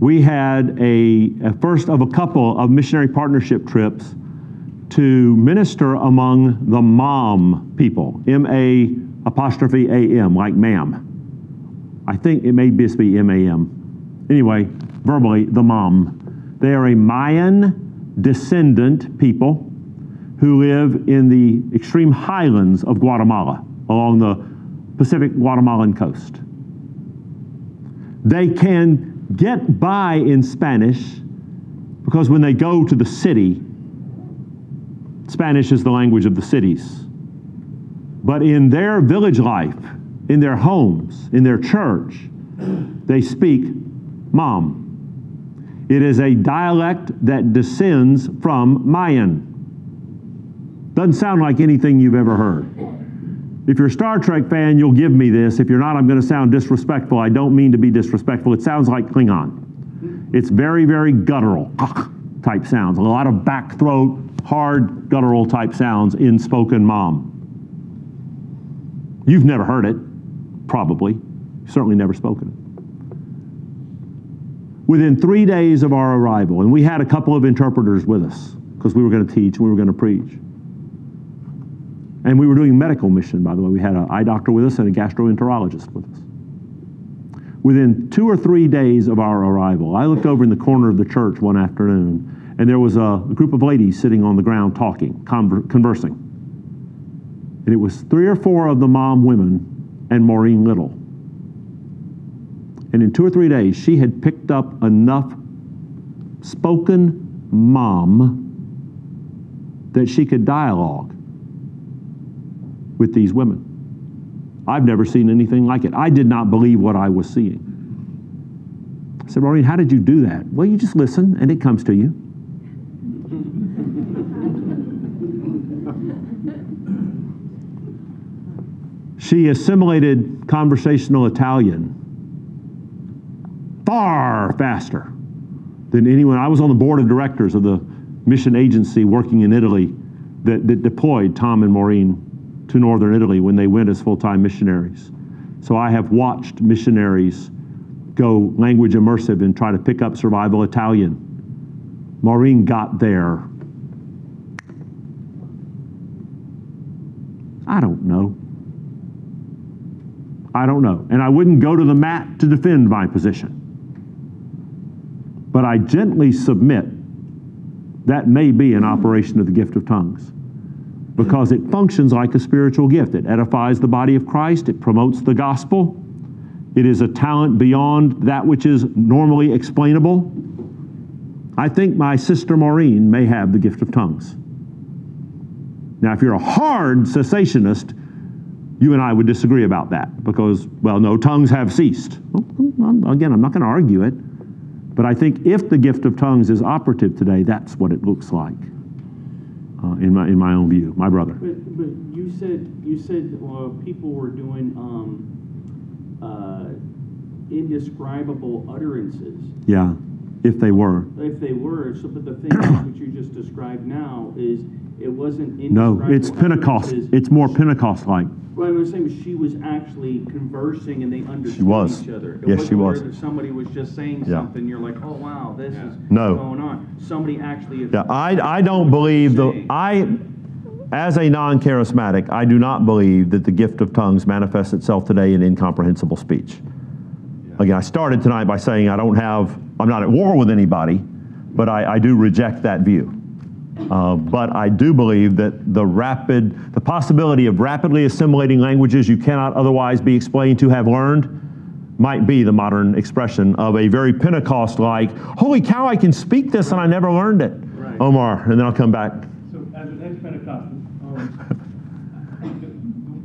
we had a, a first of a couple of missionary partnership trips to minister among the Mam people, M A apostrophe A M, like ma'am. I think it may just be M A M. Anyway, verbally, the mom. They are a Mayan descendant people who live in the extreme highlands of Guatemala along the Pacific Guatemalan coast. They can get by in Spanish because when they go to the city, Spanish is the language of the cities. But in their village life, in their homes, in their church, they speak Mam. It is a dialect that descends from Mayan. Doesn't sound like anything you've ever heard. If you're a Star Trek fan, you'll give me this. If you're not, I'm going to sound disrespectful. I don't mean to be disrespectful. It sounds like Klingon. It's very, very guttural type sounds. A lot of back throat, hard guttural type sounds in spoken Mam. You've never heard it, probably. Certainly never spoken it. Within three days of our arrival, and we had a couple of interpreters with us because we were going to teach and we were going to preach. And we were doing medical mission, by the way. We had an eye doctor with us and a gastroenterologist with us. Within two or three days of our arrival, I looked over in the corner of the church one afternoon, and there was a, group of ladies sitting on the ground talking, conver- conversing. And it was three or four of the Mam women and Maureen Little. And in two or three days, she had picked up enough spoken Mam that she could dialogue with these women. I've never seen anything like it. I did not believe what I was seeing. I said, Maureen, how did you do that? Well, you just listen and it comes to you. she assimilated conversational Italian far faster than anyone. I was on the board of directors of the mission agency working in Italy that, that deployed Tom and Maureen to northern Italy when they went as full time missionaries. So I have watched missionaries go language immersive and try to pick up survival Italian. Maureen got there. I don't know. I don't know. And I wouldn't go to the mat to defend my position. But I gently submit that may be an operation of the gift of tongues because it functions like a spiritual gift. It edifies the body of Christ, it promotes the gospel, it is a talent beyond that which is normally explainable. I think my sister Maureen may have the gift of tongues. Now, if you're a hard cessationist, you and I would disagree about that because, well, no, tongues have ceased. Well, again, I'm not going to argue it, but I think if the gift of tongues is operative today, that's what it looks like uh, in, my, in my own view, my brother.
But, but you said, you said, well, people were doing, um, uh, indescribable utterances.
Yeah, if they were.
If they were, so, but the thing which you just described now is, it wasn't
No,
indescribable.
it's Pentecost.
utterances.
It's more Pentecost like.
What I was saying was she was actually conversing and they understood
was.
each other. It
Yes,
wasn't
she was.
that Somebody was just saying
Yeah.
something, you're like, oh, wow, this is
No.
going on. Somebody actually.
Yeah, I, I don't believe the, I, as a non charismatic, I do not believe that the gift of tongues manifests itself today in incomprehensible speech. Again, I started tonight by saying I don't have, I'm not at war with anybody, but I, I do reject that view. Uh, but I do believe that the rapid, the possibility of rapidly assimilating languages you cannot otherwise be explained to have learned might be the modern expression of a very Pentecost like, holy cow, I can speak this and I never learned it.
Right.
Omar, and then I'll come back.
So as an ex-Pentecostal, um,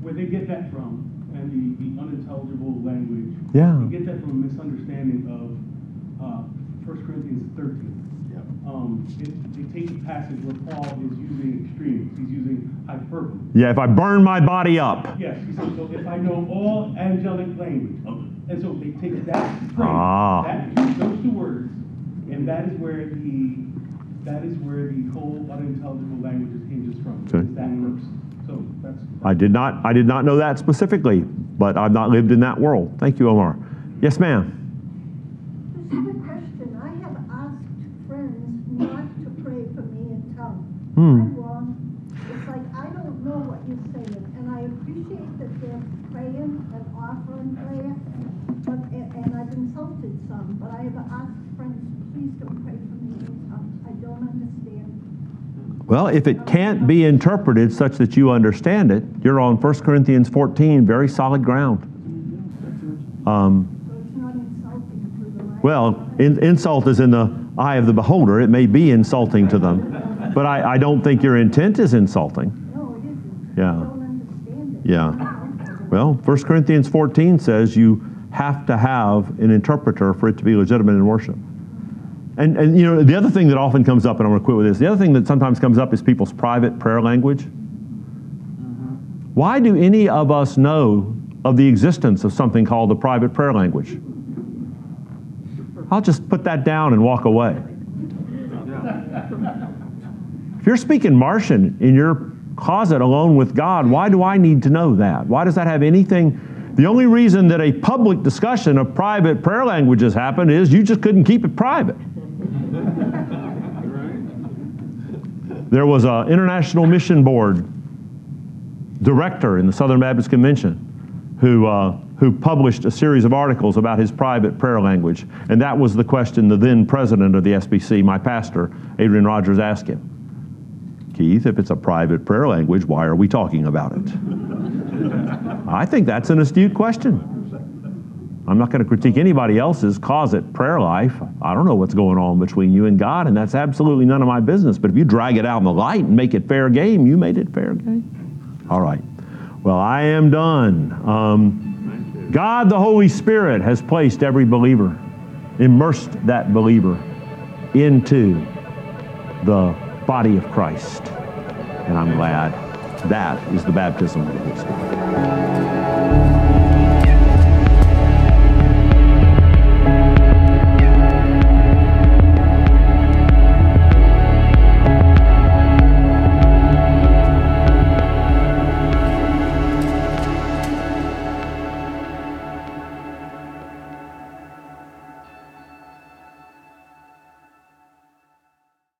where they get that from, and the, the unintelligible language.
Yeah.
They get that from a misunderstanding of, uh, First Corinthians thirteen. Um, it, they take the passage where Paul is using extremes, he's using hyperbole.
Yeah, if I burn my body up.
Yes, he said, so if I know all angelic language, and so they take that phrase,
Ah.
that, those two words, and that is where the, that is where the whole unintelligible languages hinges from,
Okay.
that verse. So that's,
I did not, I did not know that specifically, but I've not lived in that world. Thank you, Omar. Yes, ma'am.
Just a quick question. I have asked friends not to pray for me in tongues.
Hmm.
I'm wrong. It's like, I don't know what you're saying, and I appreciate that they're praying and offering prayer, but, and I've insulted some, but I have asked friends, please don't pray for me. I don't understand.
Well, if it can't be interpreted such that you understand it, you're on 1 Corinthians 14, very solid ground. Um,
So it's not insulting to them. I-
well, in, insult is in the eye of the beholder. It may be insulting to them, but I, I don't think your intent is insulting.
No, it isn't.
Yeah.
I don't understand it.
Yeah. Well, 1 Corinthians 14 says you have to have an interpreter for it to be legitimate in worship. And, and you know, the other thing that often comes up, and I'm going to quit with this, the other thing that sometimes comes up is people's private prayer language. Mm-hmm. Why do any of us know of the existence of something called the private prayer language? I'll just put that down and walk away. If you're speaking Martian in your closet alone with God, why do I need to know that? Why does that have anything? The only reason that a public discussion of private prayer languages happened is you just couldn't keep it private. There was an International Mission Board director in the Southern Baptist Convention who, uh, who published a series of articles about his private prayer language. And that was the question the then president of the SBC, my pastor, Adrian Rogers, asked him. Keith, if it's a private prayer language, why are we talking about it? I think that's an astute question. I'm not going to critique anybody else's closet prayer life. I don't know what's going on between you and God, and that's absolutely none of my business. But if you drag it out in the light and make it fair game, you made it fair game. All right. Well, I am done. Um, God, the Holy Spirit, has placed every believer, immersed that believer into the body of Christ. And I'm glad that is the baptism of the Holy Spirit.